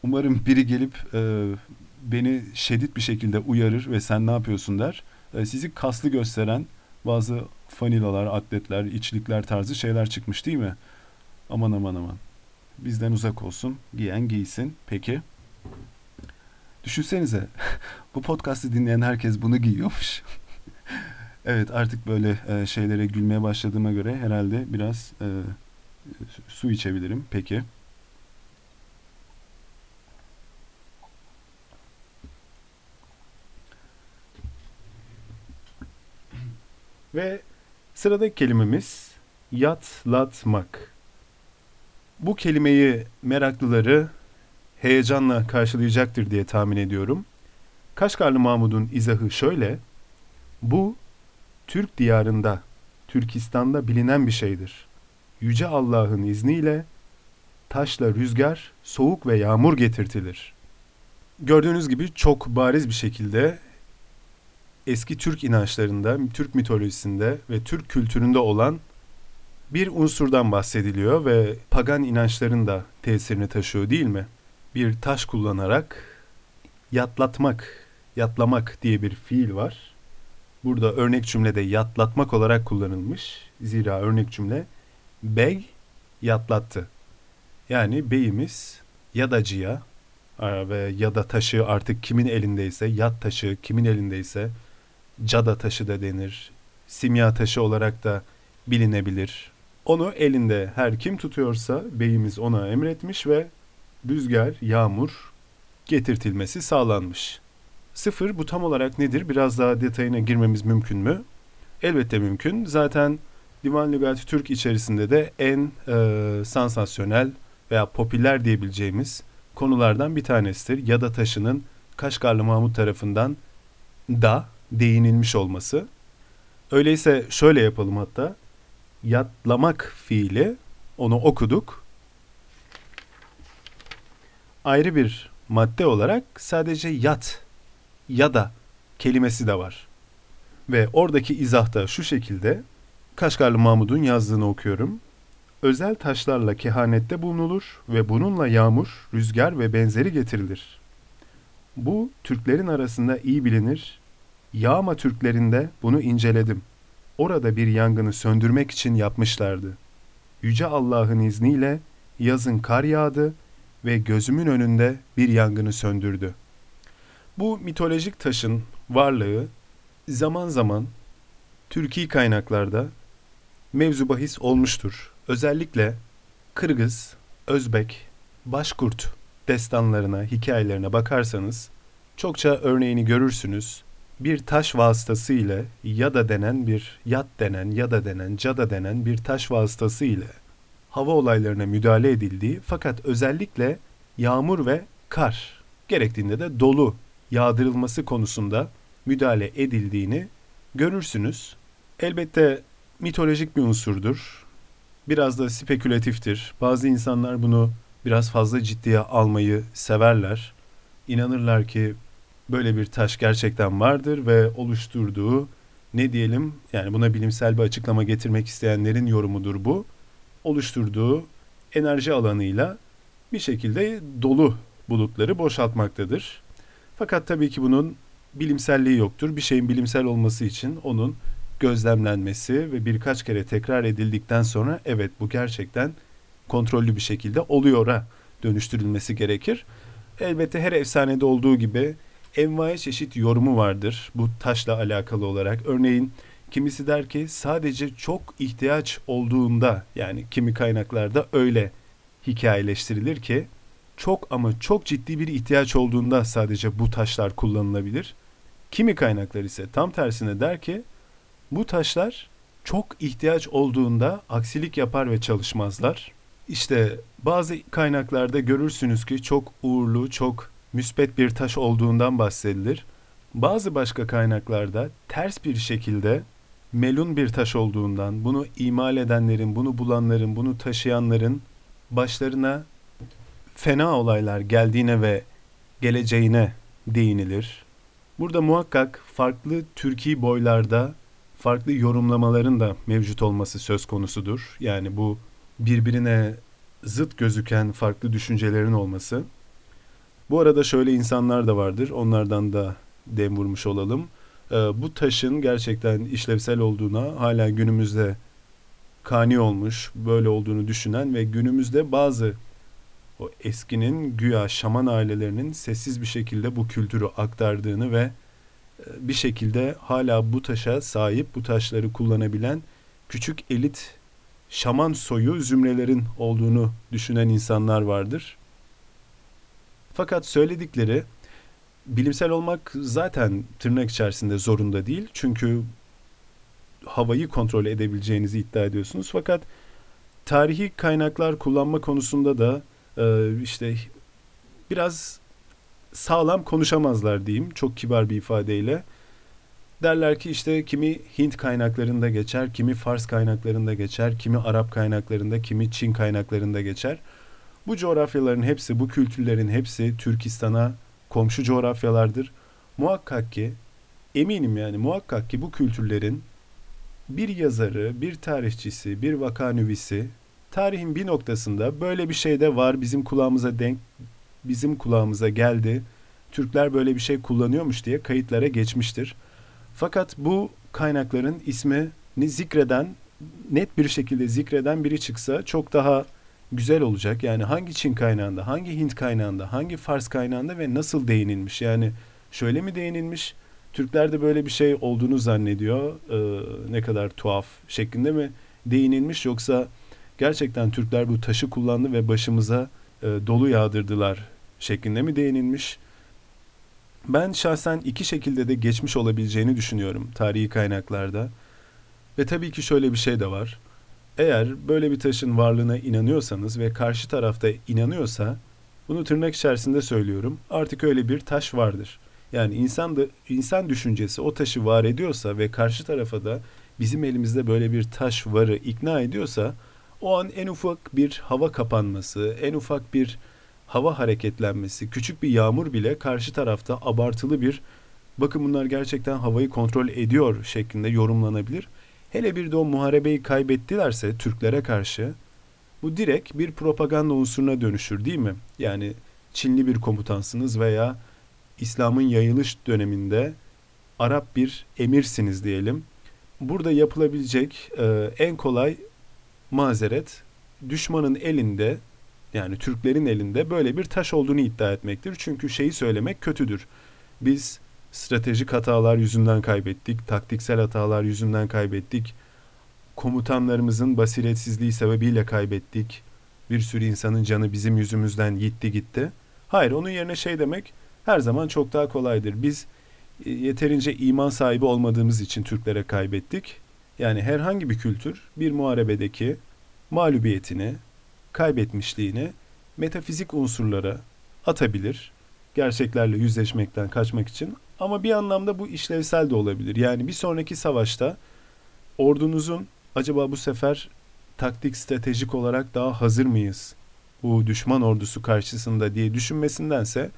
umarım biri gelip e, beni şiddet bir şekilde uyarır ve sen ne yapıyorsun der. E, sizi kaslı gösteren bazı fanilalar, atletler, içlikler tarzı şeyler çıkmış değil mi? Aman aman aman. Bizden uzak olsun. Giyen giysin. Peki. Düşünsenize. *laughs* bu podcast'ı dinleyen herkes bunu giyiyormuş. *laughs* evet artık böyle e, şeylere gülmeye başladığıma göre herhalde biraz e, su içebilirim. Peki. Ve sıradaki kelimemiz yatlatmak. Bu kelimeyi meraklıları heyecanla karşılayacaktır diye tahmin ediyorum. Kaşgarlı Mahmud'un izahı şöyle. Bu Türk diyarında, Türkistan'da bilinen bir şeydir. Yüce Allah'ın izniyle taşla rüzgar, soğuk ve yağmur getirtilir. Gördüğünüz gibi çok bariz bir şekilde eski Türk inançlarında, Türk mitolojisinde ve Türk kültüründe olan bir unsurdan bahsediliyor ve pagan inançların da tesirini taşıyor değil mi? Bir taş kullanarak yatlatmak, yatlamak diye bir fiil var. Burada örnek cümlede yatlatmak olarak kullanılmış. Zira örnek cümle bey yatlattı. Yani beyimiz yadacıya ve ya da taşı artık kimin elindeyse, yat taşı kimin elindeyse cada taşı da denir. Simya taşı olarak da bilinebilir. Onu elinde her kim tutuyorsa beyimiz ona emretmiş ve rüzgar, yağmur getirtilmesi sağlanmış. Sıfır bu tam olarak nedir? Biraz daha detayına girmemiz mümkün mü? Elbette mümkün. Zaten Divan Lügati Türk içerisinde de en e, sansasyonel veya popüler diyebileceğimiz konulardan bir tanesidir. Yada taşının Kaşgarlı Mahmut tarafından da değinilmiş olması. Öyleyse şöyle yapalım hatta. Yatlamak fiili onu okuduk. Ayrı bir madde olarak sadece yat ya da kelimesi de var. Ve oradaki izahta şu şekilde Kaşgarlı Mahmud'un yazdığını okuyorum. Özel taşlarla kehanette bulunulur ve bununla yağmur, rüzgar ve benzeri getirilir. Bu Türklerin arasında iyi bilinir Yağma Türklerinde bunu inceledim. Orada bir yangını söndürmek için yapmışlardı. Yüce Allah'ın izniyle yazın kar yağdı ve gözümün önünde bir yangını söndürdü. Bu mitolojik taşın varlığı zaman zaman Türkiye kaynaklarda mevzu bahis olmuştur. Özellikle Kırgız, Özbek, Başkurt destanlarına, hikayelerine bakarsanız çokça örneğini görürsünüz bir taş vasıtası ile ya da denen bir yat denen ya da denen cada denen bir taş vasıtası ile hava olaylarına müdahale edildiği fakat özellikle yağmur ve kar gerektiğinde de dolu yağdırılması konusunda müdahale edildiğini görürsünüz. Elbette mitolojik bir unsurdur. Biraz da spekülatiftir. Bazı insanlar bunu biraz fazla ciddiye almayı severler. İnanırlar ki böyle bir taş gerçekten vardır ve oluşturduğu ne diyelim yani buna bilimsel bir açıklama getirmek isteyenlerin yorumudur bu. Oluşturduğu enerji alanıyla bir şekilde dolu bulutları boşaltmaktadır. Fakat tabii ki bunun bilimselliği yoktur. Bir şeyin bilimsel olması için onun gözlemlenmesi ve birkaç kere tekrar edildikten sonra evet bu gerçekten kontrollü bir şekilde oluyor'a dönüştürülmesi gerekir. Elbette her efsanede olduğu gibi envai çeşit yorumu vardır bu taşla alakalı olarak. Örneğin kimisi der ki sadece çok ihtiyaç olduğunda yani kimi kaynaklarda öyle hikayeleştirilir ki çok ama çok ciddi bir ihtiyaç olduğunda sadece bu taşlar kullanılabilir. Kimi kaynaklar ise tam tersine der ki bu taşlar çok ihtiyaç olduğunda aksilik yapar ve çalışmazlar. İşte bazı kaynaklarda görürsünüz ki çok uğurlu, çok müspet bir taş olduğundan bahsedilir. Bazı başka kaynaklarda ters bir şekilde melun bir taş olduğundan, bunu imal edenlerin, bunu bulanların, bunu taşıyanların başlarına fena olaylar geldiğine ve geleceğine değinilir. Burada muhakkak farklı Türkiye boylarda farklı yorumlamaların da mevcut olması söz konusudur. Yani bu birbirine zıt gözüken farklı düşüncelerin olması. Bu arada şöyle insanlar da vardır. Onlardan da dem vurmuş olalım. Ee, bu taşın gerçekten işlevsel olduğuna hala günümüzde kani olmuş, böyle olduğunu düşünen ve günümüzde bazı o eskinin güya şaman ailelerinin sessiz bir şekilde bu kültürü aktardığını ve e, bir şekilde hala bu taşa sahip, bu taşları kullanabilen küçük elit şaman soyu zümrelerin olduğunu düşünen insanlar vardır. Fakat söyledikleri bilimsel olmak zaten tırnak içerisinde zorunda değil. Çünkü havayı kontrol edebileceğinizi iddia ediyorsunuz. Fakat tarihi kaynaklar kullanma konusunda da e, işte biraz sağlam konuşamazlar diyeyim. Çok kibar bir ifadeyle. Derler ki işte kimi Hint kaynaklarında geçer, kimi Fars kaynaklarında geçer, kimi Arap kaynaklarında, kimi Çin kaynaklarında geçer. Bu coğrafyaların hepsi, bu kültürlerin hepsi Türkistan'a komşu coğrafyalardır. Muhakkak ki, eminim yani muhakkak ki bu kültürlerin bir yazarı, bir tarihçisi, bir vakanüvisi tarihin bir noktasında böyle bir şey de var bizim kulağımıza denk bizim kulağımıza geldi. Türkler böyle bir şey kullanıyormuş diye kayıtlara geçmiştir. Fakat bu kaynakların ismini zikreden net bir şekilde zikreden biri çıksa çok daha güzel olacak. Yani hangi Çin kaynağında, hangi Hint kaynağında, hangi Fars kaynağında ve nasıl değinilmiş? Yani şöyle mi değinilmiş? Türkler de böyle bir şey olduğunu zannediyor. Ee, ne kadar tuhaf şeklinde mi değinilmiş yoksa gerçekten Türkler bu taşı kullandı ve başımıza e, dolu yağdırdılar şeklinde mi değinilmiş? Ben şahsen iki şekilde de geçmiş olabileceğini düşünüyorum tarihi kaynaklarda. Ve tabii ki şöyle bir şey de var. Eğer böyle bir taşın varlığına inanıyorsanız ve karşı tarafta inanıyorsa bunu tırnak içerisinde söylüyorum. Artık öyle bir taş vardır. Yani insan da insan düşüncesi o taşı var ediyorsa ve karşı tarafa da bizim elimizde böyle bir taş varı ikna ediyorsa o an en ufak bir hava kapanması, en ufak bir hava hareketlenmesi, küçük bir yağmur bile karşı tarafta abartılı bir bakın bunlar gerçekten havayı kontrol ediyor şeklinde yorumlanabilir. Hele bir de o muharebeyi kaybettilerse Türklere karşı bu direkt bir propaganda unsuruna dönüşür değil mi? Yani Çinli bir komutansınız veya İslam'ın yayılış döneminde Arap bir emirsiniz diyelim. Burada yapılabilecek e, en kolay mazeret düşmanın elinde yani Türklerin elinde böyle bir taş olduğunu iddia etmektir. Çünkü şeyi söylemek kötüdür. Biz stratejik hatalar yüzünden kaybettik, taktiksel hatalar yüzünden kaybettik. Komutanlarımızın basiretsizliği sebebiyle kaybettik. Bir sürü insanın canı bizim yüzümüzden gitti gitti. Hayır, onun yerine şey demek her zaman çok daha kolaydır. Biz e, yeterince iman sahibi olmadığımız için Türklere kaybettik. Yani herhangi bir kültür bir muharebedeki mağlubiyetini, kaybetmişliğini metafizik unsurlara atabilir. Gerçeklerle yüzleşmekten kaçmak için. Ama bir anlamda bu işlevsel de olabilir. Yani bir sonraki savaşta ordunuzun acaba bu sefer taktik stratejik olarak daha hazır mıyız? Bu düşman ordusu karşısında diye düşünmesindense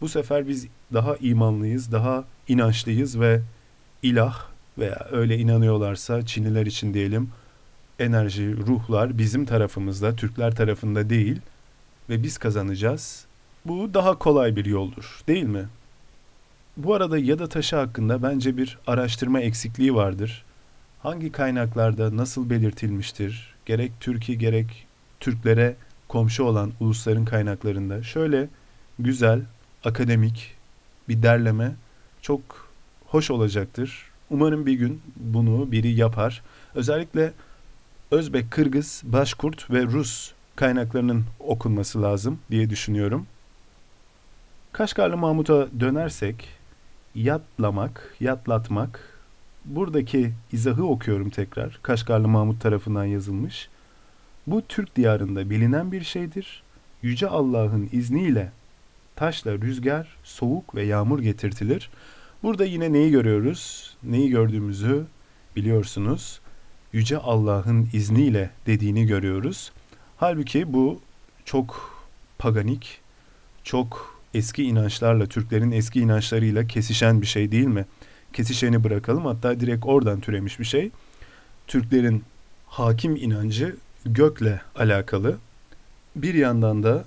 bu sefer biz daha imanlıyız, daha inançlıyız ve ilah veya öyle inanıyorlarsa Çinliler için diyelim enerji, ruhlar bizim tarafımızda, Türkler tarafında değil ve biz kazanacağız. Bu daha kolay bir yoldur, değil mi? Bu arada Yada taşı hakkında bence bir araştırma eksikliği vardır. Hangi kaynaklarda nasıl belirtilmiştir? Gerek Türkiye gerek Türklere komşu olan ulusların kaynaklarında şöyle güzel, akademik bir derleme çok hoş olacaktır. Umarım bir gün bunu biri yapar. Özellikle Özbek, Kırgız, Başkurt ve Rus kaynaklarının okunması lazım diye düşünüyorum. Kaşgarlı Mahmut'a dönersek yatlamak, yatlatmak buradaki izahı okuyorum tekrar. Kaşgarlı Mahmut tarafından yazılmış. Bu Türk diyarında bilinen bir şeydir. Yüce Allah'ın izniyle taşla rüzgar, soğuk ve yağmur getirtilir. Burada yine neyi görüyoruz? Neyi gördüğümüzü biliyorsunuz. Yüce Allah'ın izniyle dediğini görüyoruz. Halbuki bu çok paganik, çok eski inançlarla, Türklerin eski inançlarıyla kesişen bir şey değil mi? kesişeni bırakalım. Hatta direkt oradan türemiş bir şey. Türklerin hakim inancı gökle alakalı. Bir yandan da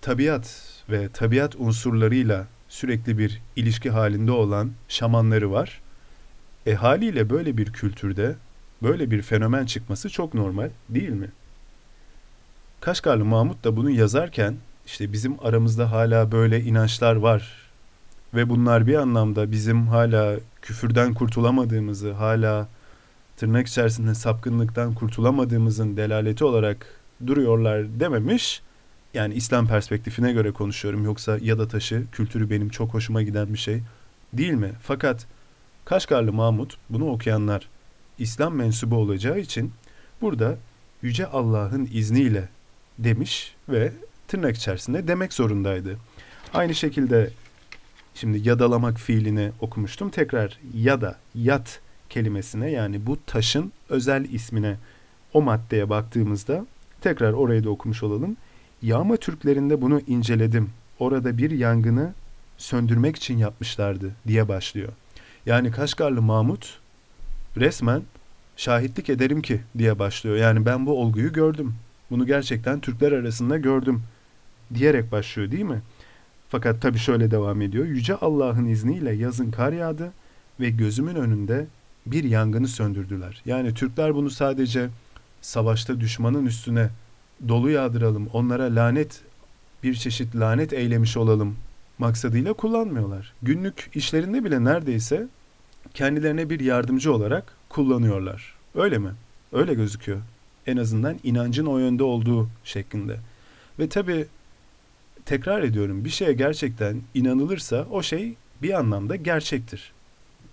tabiat ve tabiat unsurlarıyla sürekli bir ilişki halinde olan şamanları var. E haliyle böyle bir kültürde böyle bir fenomen çıkması çok normal değil mi? Kaşgarlı Mahmut da bunu yazarken işte bizim aramızda hala böyle inançlar var ve bunlar bir anlamda bizim hala küfürden kurtulamadığımızı, hala tırnak içerisinde sapkınlıktan kurtulamadığımızın delaleti olarak duruyorlar dememiş. Yani İslam perspektifine göre konuşuyorum yoksa yada taşı kültürü benim çok hoşuma giden bir şey değil mi? Fakat Kaşgarlı Mahmut bunu okuyanlar İslam mensubu olacağı için burada Yüce Allah'ın izniyle demiş ve tırnak içerisinde demek zorundaydı. Aynı şekilde şimdi yadalamak fiilini okumuştum. Tekrar yada, yat kelimesine yani bu taşın özel ismine o maddeye baktığımızda tekrar orayı da okumuş olalım. Yağma Türklerinde bunu inceledim. Orada bir yangını söndürmek için yapmışlardı diye başlıyor. Yani Kaşgarlı Mahmut resmen şahitlik ederim ki diye başlıyor. Yani ben bu olguyu gördüm. Bunu gerçekten Türkler arasında gördüm diyerek başlıyor değil mi? Fakat tabii şöyle devam ediyor. Yüce Allah'ın izniyle yazın kar yağdı ve gözümün önünde bir yangını söndürdüler. Yani Türkler bunu sadece savaşta düşmanın üstüne dolu yağdıralım, onlara lanet bir çeşit lanet eylemiş olalım maksadıyla kullanmıyorlar. Günlük işlerinde bile neredeyse kendilerine bir yardımcı olarak kullanıyorlar. Öyle mi? Öyle gözüküyor. En azından inancın o yönde olduğu şeklinde. Ve tabii tekrar ediyorum bir şeye gerçekten inanılırsa o şey bir anlamda gerçektir.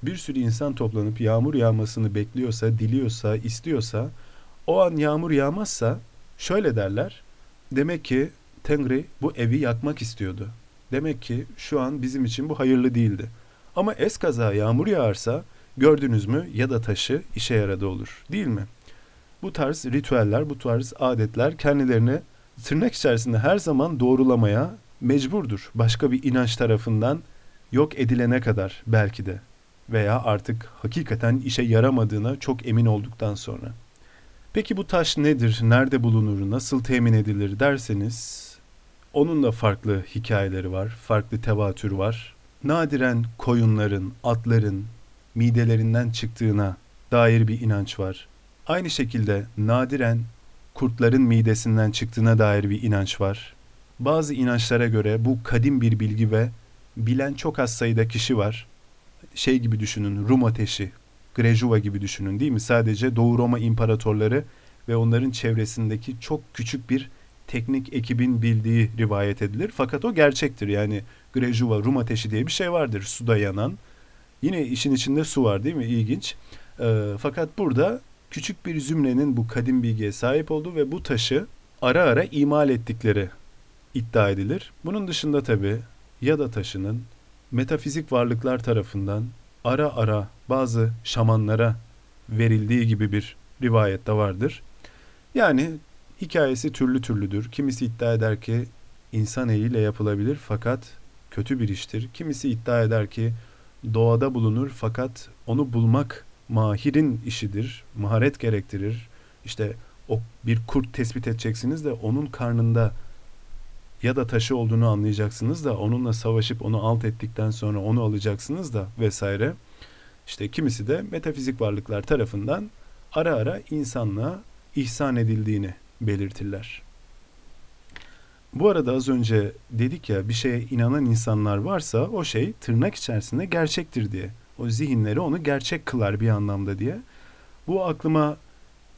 Bir sürü insan toplanıp yağmur yağmasını bekliyorsa, diliyorsa, istiyorsa o an yağmur yağmazsa şöyle derler. Demek ki Tengri bu evi yakmak istiyordu. Demek ki şu an bizim için bu hayırlı değildi. Ama eskaza yağmur yağarsa gördünüz mü ya da taşı işe yaradı olur değil mi? Bu tarz ritüeller, bu tarz adetler kendilerini tırnak içerisinde her zaman doğrulamaya mecburdur. Başka bir inanç tarafından yok edilene kadar belki de veya artık hakikaten işe yaramadığına çok emin olduktan sonra. Peki bu taş nedir, nerede bulunur, nasıl temin edilir derseniz onun da farklı hikayeleri var, farklı tevatür var. Nadiren koyunların, atların midelerinden çıktığına dair bir inanç var. Aynı şekilde nadiren kurtların midesinden çıktığına dair bir inanç var. Bazı inançlara göre bu kadim bir bilgi ve bilen çok az sayıda kişi var. Şey gibi düşünün, Rum ateşi, Grejuva gibi düşünün değil mi? Sadece Doğu Roma imparatorları ve onların çevresindeki çok küçük bir teknik ekibin bildiği rivayet edilir. Fakat o gerçektir. Yani Grejuva, Rum ateşi diye bir şey vardır suda yanan. Yine işin içinde su var değil mi? İlginç. E, fakat burada küçük bir zümrenin bu kadim bilgiye sahip olduğu ve bu taşı ara ara imal ettikleri iddia edilir. Bunun dışında tabi Yada taşının metafizik varlıklar tarafından ara ara bazı şamanlara verildiği gibi bir rivayet de vardır. Yani hikayesi türlü türlüdür. Kimisi iddia eder ki insan eliyle yapılabilir fakat kötü bir iştir. Kimisi iddia eder ki doğada bulunur fakat onu bulmak mahirin işidir, maharet gerektirir. İşte o bir kurt tespit edeceksiniz de onun karnında ya da taşı olduğunu anlayacaksınız da onunla savaşıp onu alt ettikten sonra onu alacaksınız da vesaire. İşte kimisi de metafizik varlıklar tarafından ara ara insanlığa ihsan edildiğini belirtirler. Bu arada az önce dedik ya bir şeye inanan insanlar varsa o şey tırnak içerisinde gerçektir diye. O zihinleri onu gerçek kılar bir anlamda diye. Bu aklıma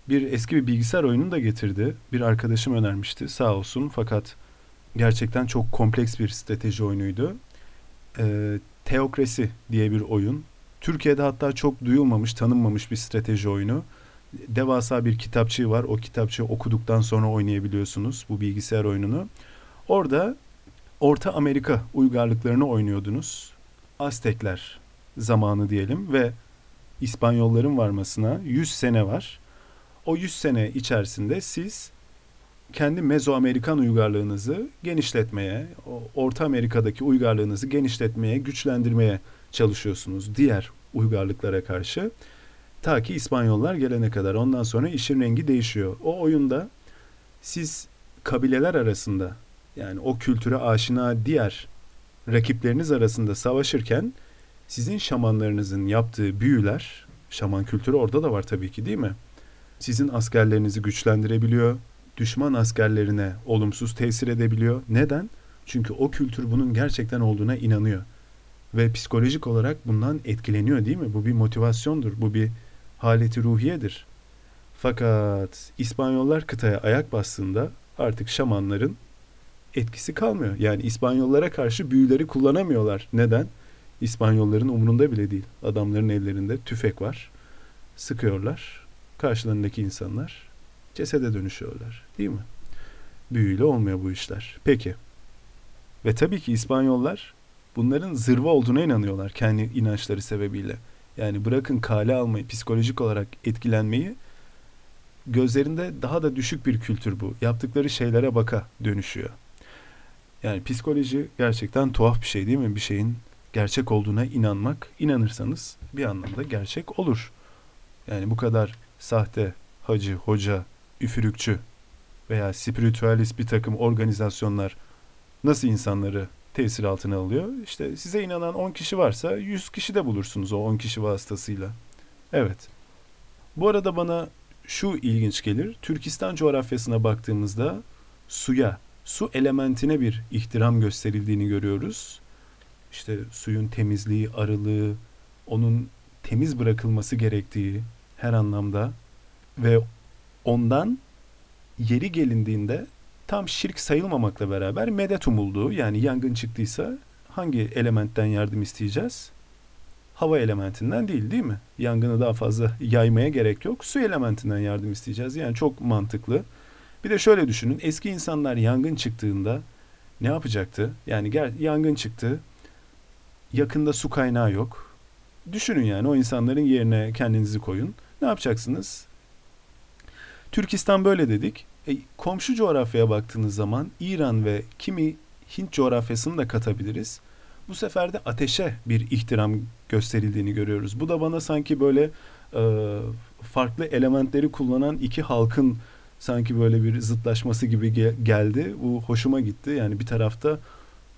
bir eski bir bilgisayar oyununu da getirdi. Bir arkadaşım önermişti sağ olsun fakat gerçekten çok kompleks bir strateji oyunuydu. Ee, Teokrasi diye bir oyun. Türkiye'de hatta çok duyulmamış, tanınmamış bir strateji oyunu devasa bir kitapçığı var. O kitapçığı okuduktan sonra oynayabiliyorsunuz bu bilgisayar oyununu. Orada Orta Amerika uygarlıklarını oynuyordunuz. Aztekler zamanı diyelim ve İspanyolların varmasına 100 sene var. O 100 sene içerisinde siz kendi Mezoamerikan uygarlığınızı genişletmeye, Orta Amerika'daki uygarlığınızı genişletmeye, güçlendirmeye çalışıyorsunuz. Diğer uygarlıklara karşı. Ta ki İspanyollar gelene kadar. Ondan sonra işin rengi değişiyor. O oyunda siz kabileler arasında yani o kültüre aşina diğer rakipleriniz arasında savaşırken sizin şamanlarınızın yaptığı büyüler, şaman kültürü orada da var tabii ki değil mi? Sizin askerlerinizi güçlendirebiliyor, düşman askerlerine olumsuz tesir edebiliyor. Neden? Çünkü o kültür bunun gerçekten olduğuna inanıyor. Ve psikolojik olarak bundan etkileniyor değil mi? Bu bir motivasyondur, bu bir haleti ruhiyedir. Fakat İspanyollar kıtaya ayak bastığında artık şamanların etkisi kalmıyor. Yani İspanyollara karşı büyüleri kullanamıyorlar. Neden? İspanyolların umurunda bile değil. Adamların ellerinde tüfek var. Sıkıyorlar. Karşılarındaki insanlar cesede dönüşüyorlar. Değil mi? Büyüyle olmuyor bu işler. Peki. Ve tabii ki İspanyollar bunların zırva olduğuna inanıyorlar kendi inançları sebebiyle. Yani bırakın kale almayı, psikolojik olarak etkilenmeyi gözlerinde daha da düşük bir kültür bu. Yaptıkları şeylere baka dönüşüyor. Yani psikoloji gerçekten tuhaf bir şey değil mi? Bir şeyin gerçek olduğuna inanmak, inanırsanız bir anlamda gerçek olur. Yani bu kadar sahte, hacı, hoca, üfürükçü veya spiritüalist bir takım organizasyonlar nasıl insanları tesir altına alıyor? İşte size inanan 10 kişi varsa 100 kişi de bulursunuz o 10 kişi vasıtasıyla. Evet. Bu arada bana şu ilginç gelir. Türkistan coğrafyasına baktığımızda suya, su elementine bir ihtiram gösterildiğini görüyoruz. İşte suyun temizliği, arılığı, onun temiz bırakılması gerektiği her anlamda ve ondan yeri gelindiğinde tam şirk sayılmamakla beraber medet umulduğu yani yangın çıktıysa hangi elementten yardım isteyeceğiz? Hava elementinden değil değil mi? Yangını daha fazla yaymaya gerek yok. Su elementinden yardım isteyeceğiz. Yani çok mantıklı. Bir de şöyle düşünün. Eski insanlar yangın çıktığında ne yapacaktı? Yani gel yangın çıktı. Yakında su kaynağı yok. Düşünün yani o insanların yerine kendinizi koyun. Ne yapacaksınız? Türkistan böyle dedik. E, komşu coğrafyaya baktığınız zaman İran ve kimi Hint coğrafyasını da katabiliriz. Bu sefer de ateşe bir ihtiram gösterildiğini görüyoruz. Bu da bana sanki böyle e, farklı elementleri kullanan iki halkın sanki böyle bir zıtlaşması gibi ge- geldi. Bu hoşuma gitti. Yani bir tarafta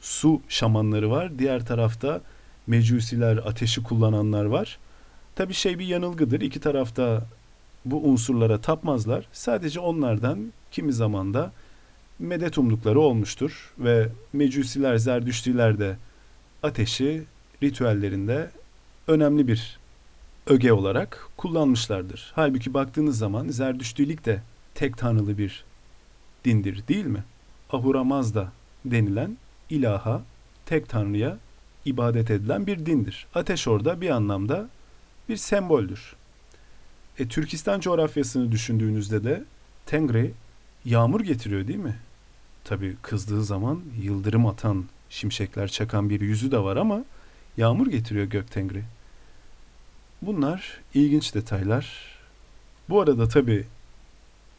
su şamanları var, diğer tarafta mecusiler, ateşi kullananlar var. Tabi şey bir yanılgıdır. İki tarafta bu unsurlara tapmazlar. Sadece onlardan kimi zamanda medet umdukları olmuştur ve mecusiler, zerdüştiler de ateşi ritüellerinde önemli bir öge olarak kullanmışlardır. Halbuki baktığınız zaman zerdüştülük de tek tanrılı bir dindir değil mi? Ahura Mazda denilen ilaha, tek tanrıya ibadet edilen bir dindir. Ateş orada bir anlamda bir semboldür. E, Türkistan coğrafyasını düşündüğünüzde de Tengri yağmur getiriyor değil mi? Tabi kızdığı zaman yıldırım atan, şimşekler çakan bir yüzü de var ama yağmur getiriyor Gök Tengri. Bunlar ilginç detaylar. Bu arada tabi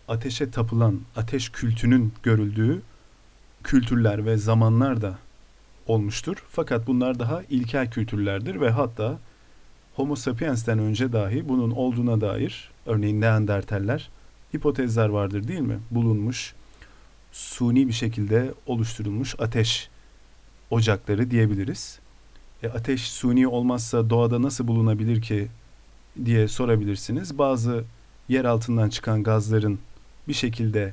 ateşe tapılan, ateş kültünün görüldüğü kültürler ve zamanlar da olmuştur. Fakat bunlar daha ilkel kültürlerdir ve hatta Homo sapiens'ten önce dahi bunun olduğuna dair örneğin Neandertaller hipotezler vardır değil mi? Bulunmuş, suni bir şekilde oluşturulmuş ateş ocakları diyebiliriz. E, ateş suni olmazsa doğada nasıl bulunabilir ki diye sorabilirsiniz. Bazı yer altından çıkan gazların bir şekilde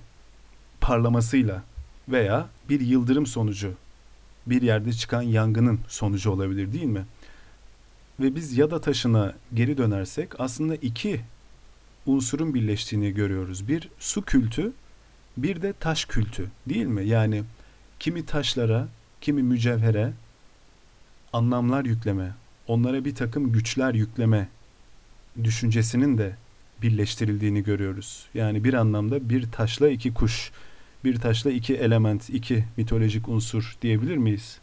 parlamasıyla veya bir yıldırım sonucu bir yerde çıkan yangının sonucu olabilir değil mi? Ve biz yada taşına geri dönersek aslında iki unsurun birleştiğini görüyoruz. Bir su kültü, bir de taş kültü değil mi? Yani kimi taşlara, kimi mücevhere anlamlar yükleme, onlara bir takım güçler yükleme düşüncesinin de birleştirildiğini görüyoruz. Yani bir anlamda bir taşla iki kuş, bir taşla iki element, iki mitolojik unsur diyebilir miyiz?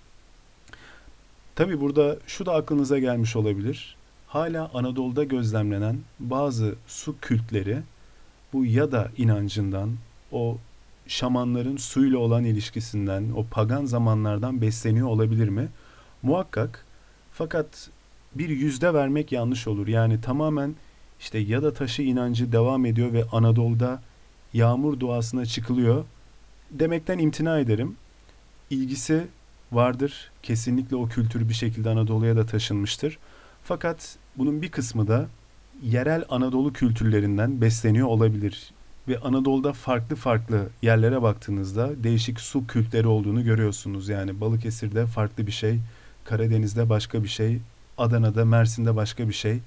Tabi burada şu da aklınıza gelmiş olabilir. Hala Anadolu'da gözlemlenen bazı su kültleri bu ya da inancından, o şamanların suyla olan ilişkisinden, o pagan zamanlardan besleniyor olabilir mi? Muhakkak. Fakat bir yüzde vermek yanlış olur. Yani tamamen işte ya da taşı inancı devam ediyor ve Anadolu'da yağmur duasına çıkılıyor demekten imtina ederim. İlgisi vardır. Kesinlikle o kültür bir şekilde Anadolu'ya da taşınmıştır. Fakat bunun bir kısmı da yerel Anadolu kültürlerinden besleniyor olabilir. Ve Anadolu'da farklı farklı yerlere baktığınızda değişik su kültleri olduğunu görüyorsunuz. Yani Balıkesir'de farklı bir şey, Karadeniz'de başka bir şey, Adana'da, Mersin'de başka bir şey,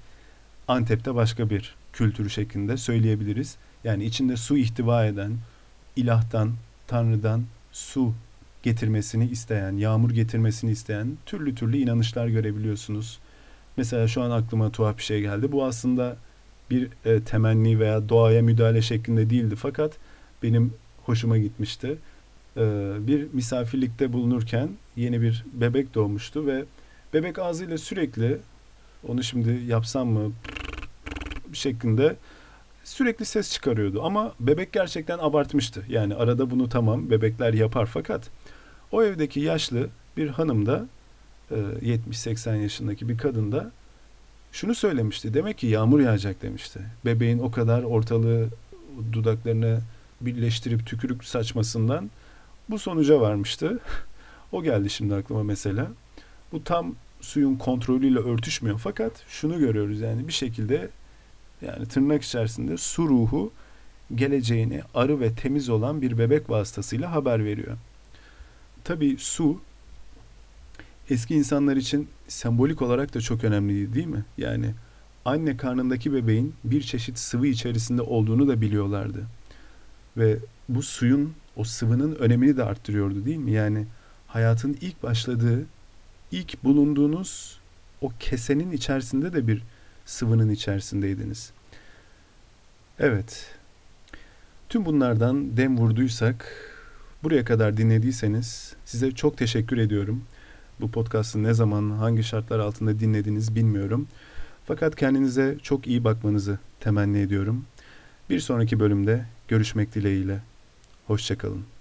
Antep'te başka bir kültürü şeklinde söyleyebiliriz. Yani içinde su ihtiva eden, ilahtan, tanrıdan su getirmesini isteyen, yağmur getirmesini isteyen türlü türlü inanışlar görebiliyorsunuz. Mesela şu an aklıma tuhaf bir şey geldi. Bu aslında bir e, temenni veya doğaya müdahale şeklinde değildi fakat benim hoşuma gitmişti. E, bir misafirlikte bulunurken yeni bir bebek doğmuştu ve bebek ağzıyla sürekli onu şimdi yapsam mı şeklinde sürekli ses çıkarıyordu ama bebek gerçekten abartmıştı. Yani arada bunu tamam bebekler yapar fakat o evdeki yaşlı bir hanım da e, 70-80 yaşındaki bir kadın da şunu söylemişti. Demek ki yağmur yağacak demişti. Bebeğin o kadar ortalığı dudaklarını birleştirip tükürük saçmasından bu sonuca varmıştı. o geldi şimdi aklıma mesela. Bu tam suyun kontrolüyle örtüşmüyor fakat şunu görüyoruz yani bir şekilde yani tırnak içerisinde su ruhu geleceğini arı ve temiz olan bir bebek vasıtasıyla haber veriyor. Tabi su eski insanlar için sembolik olarak da çok önemliydi değil mi? Yani anne karnındaki bebeğin bir çeşit sıvı içerisinde olduğunu da biliyorlardı. Ve bu suyun, o sıvının önemini de arttırıyordu değil mi? Yani hayatın ilk başladığı, ilk bulunduğunuz o kesenin içerisinde de bir sıvının içerisindeydiniz. Evet. Tüm bunlardan dem vurduysak, buraya kadar dinlediyseniz size çok teşekkür ediyorum. Bu podcast'ı ne zaman, hangi şartlar altında dinlediniz bilmiyorum. Fakat kendinize çok iyi bakmanızı temenni ediyorum. Bir sonraki bölümde görüşmek dileğiyle. Hoşçakalın.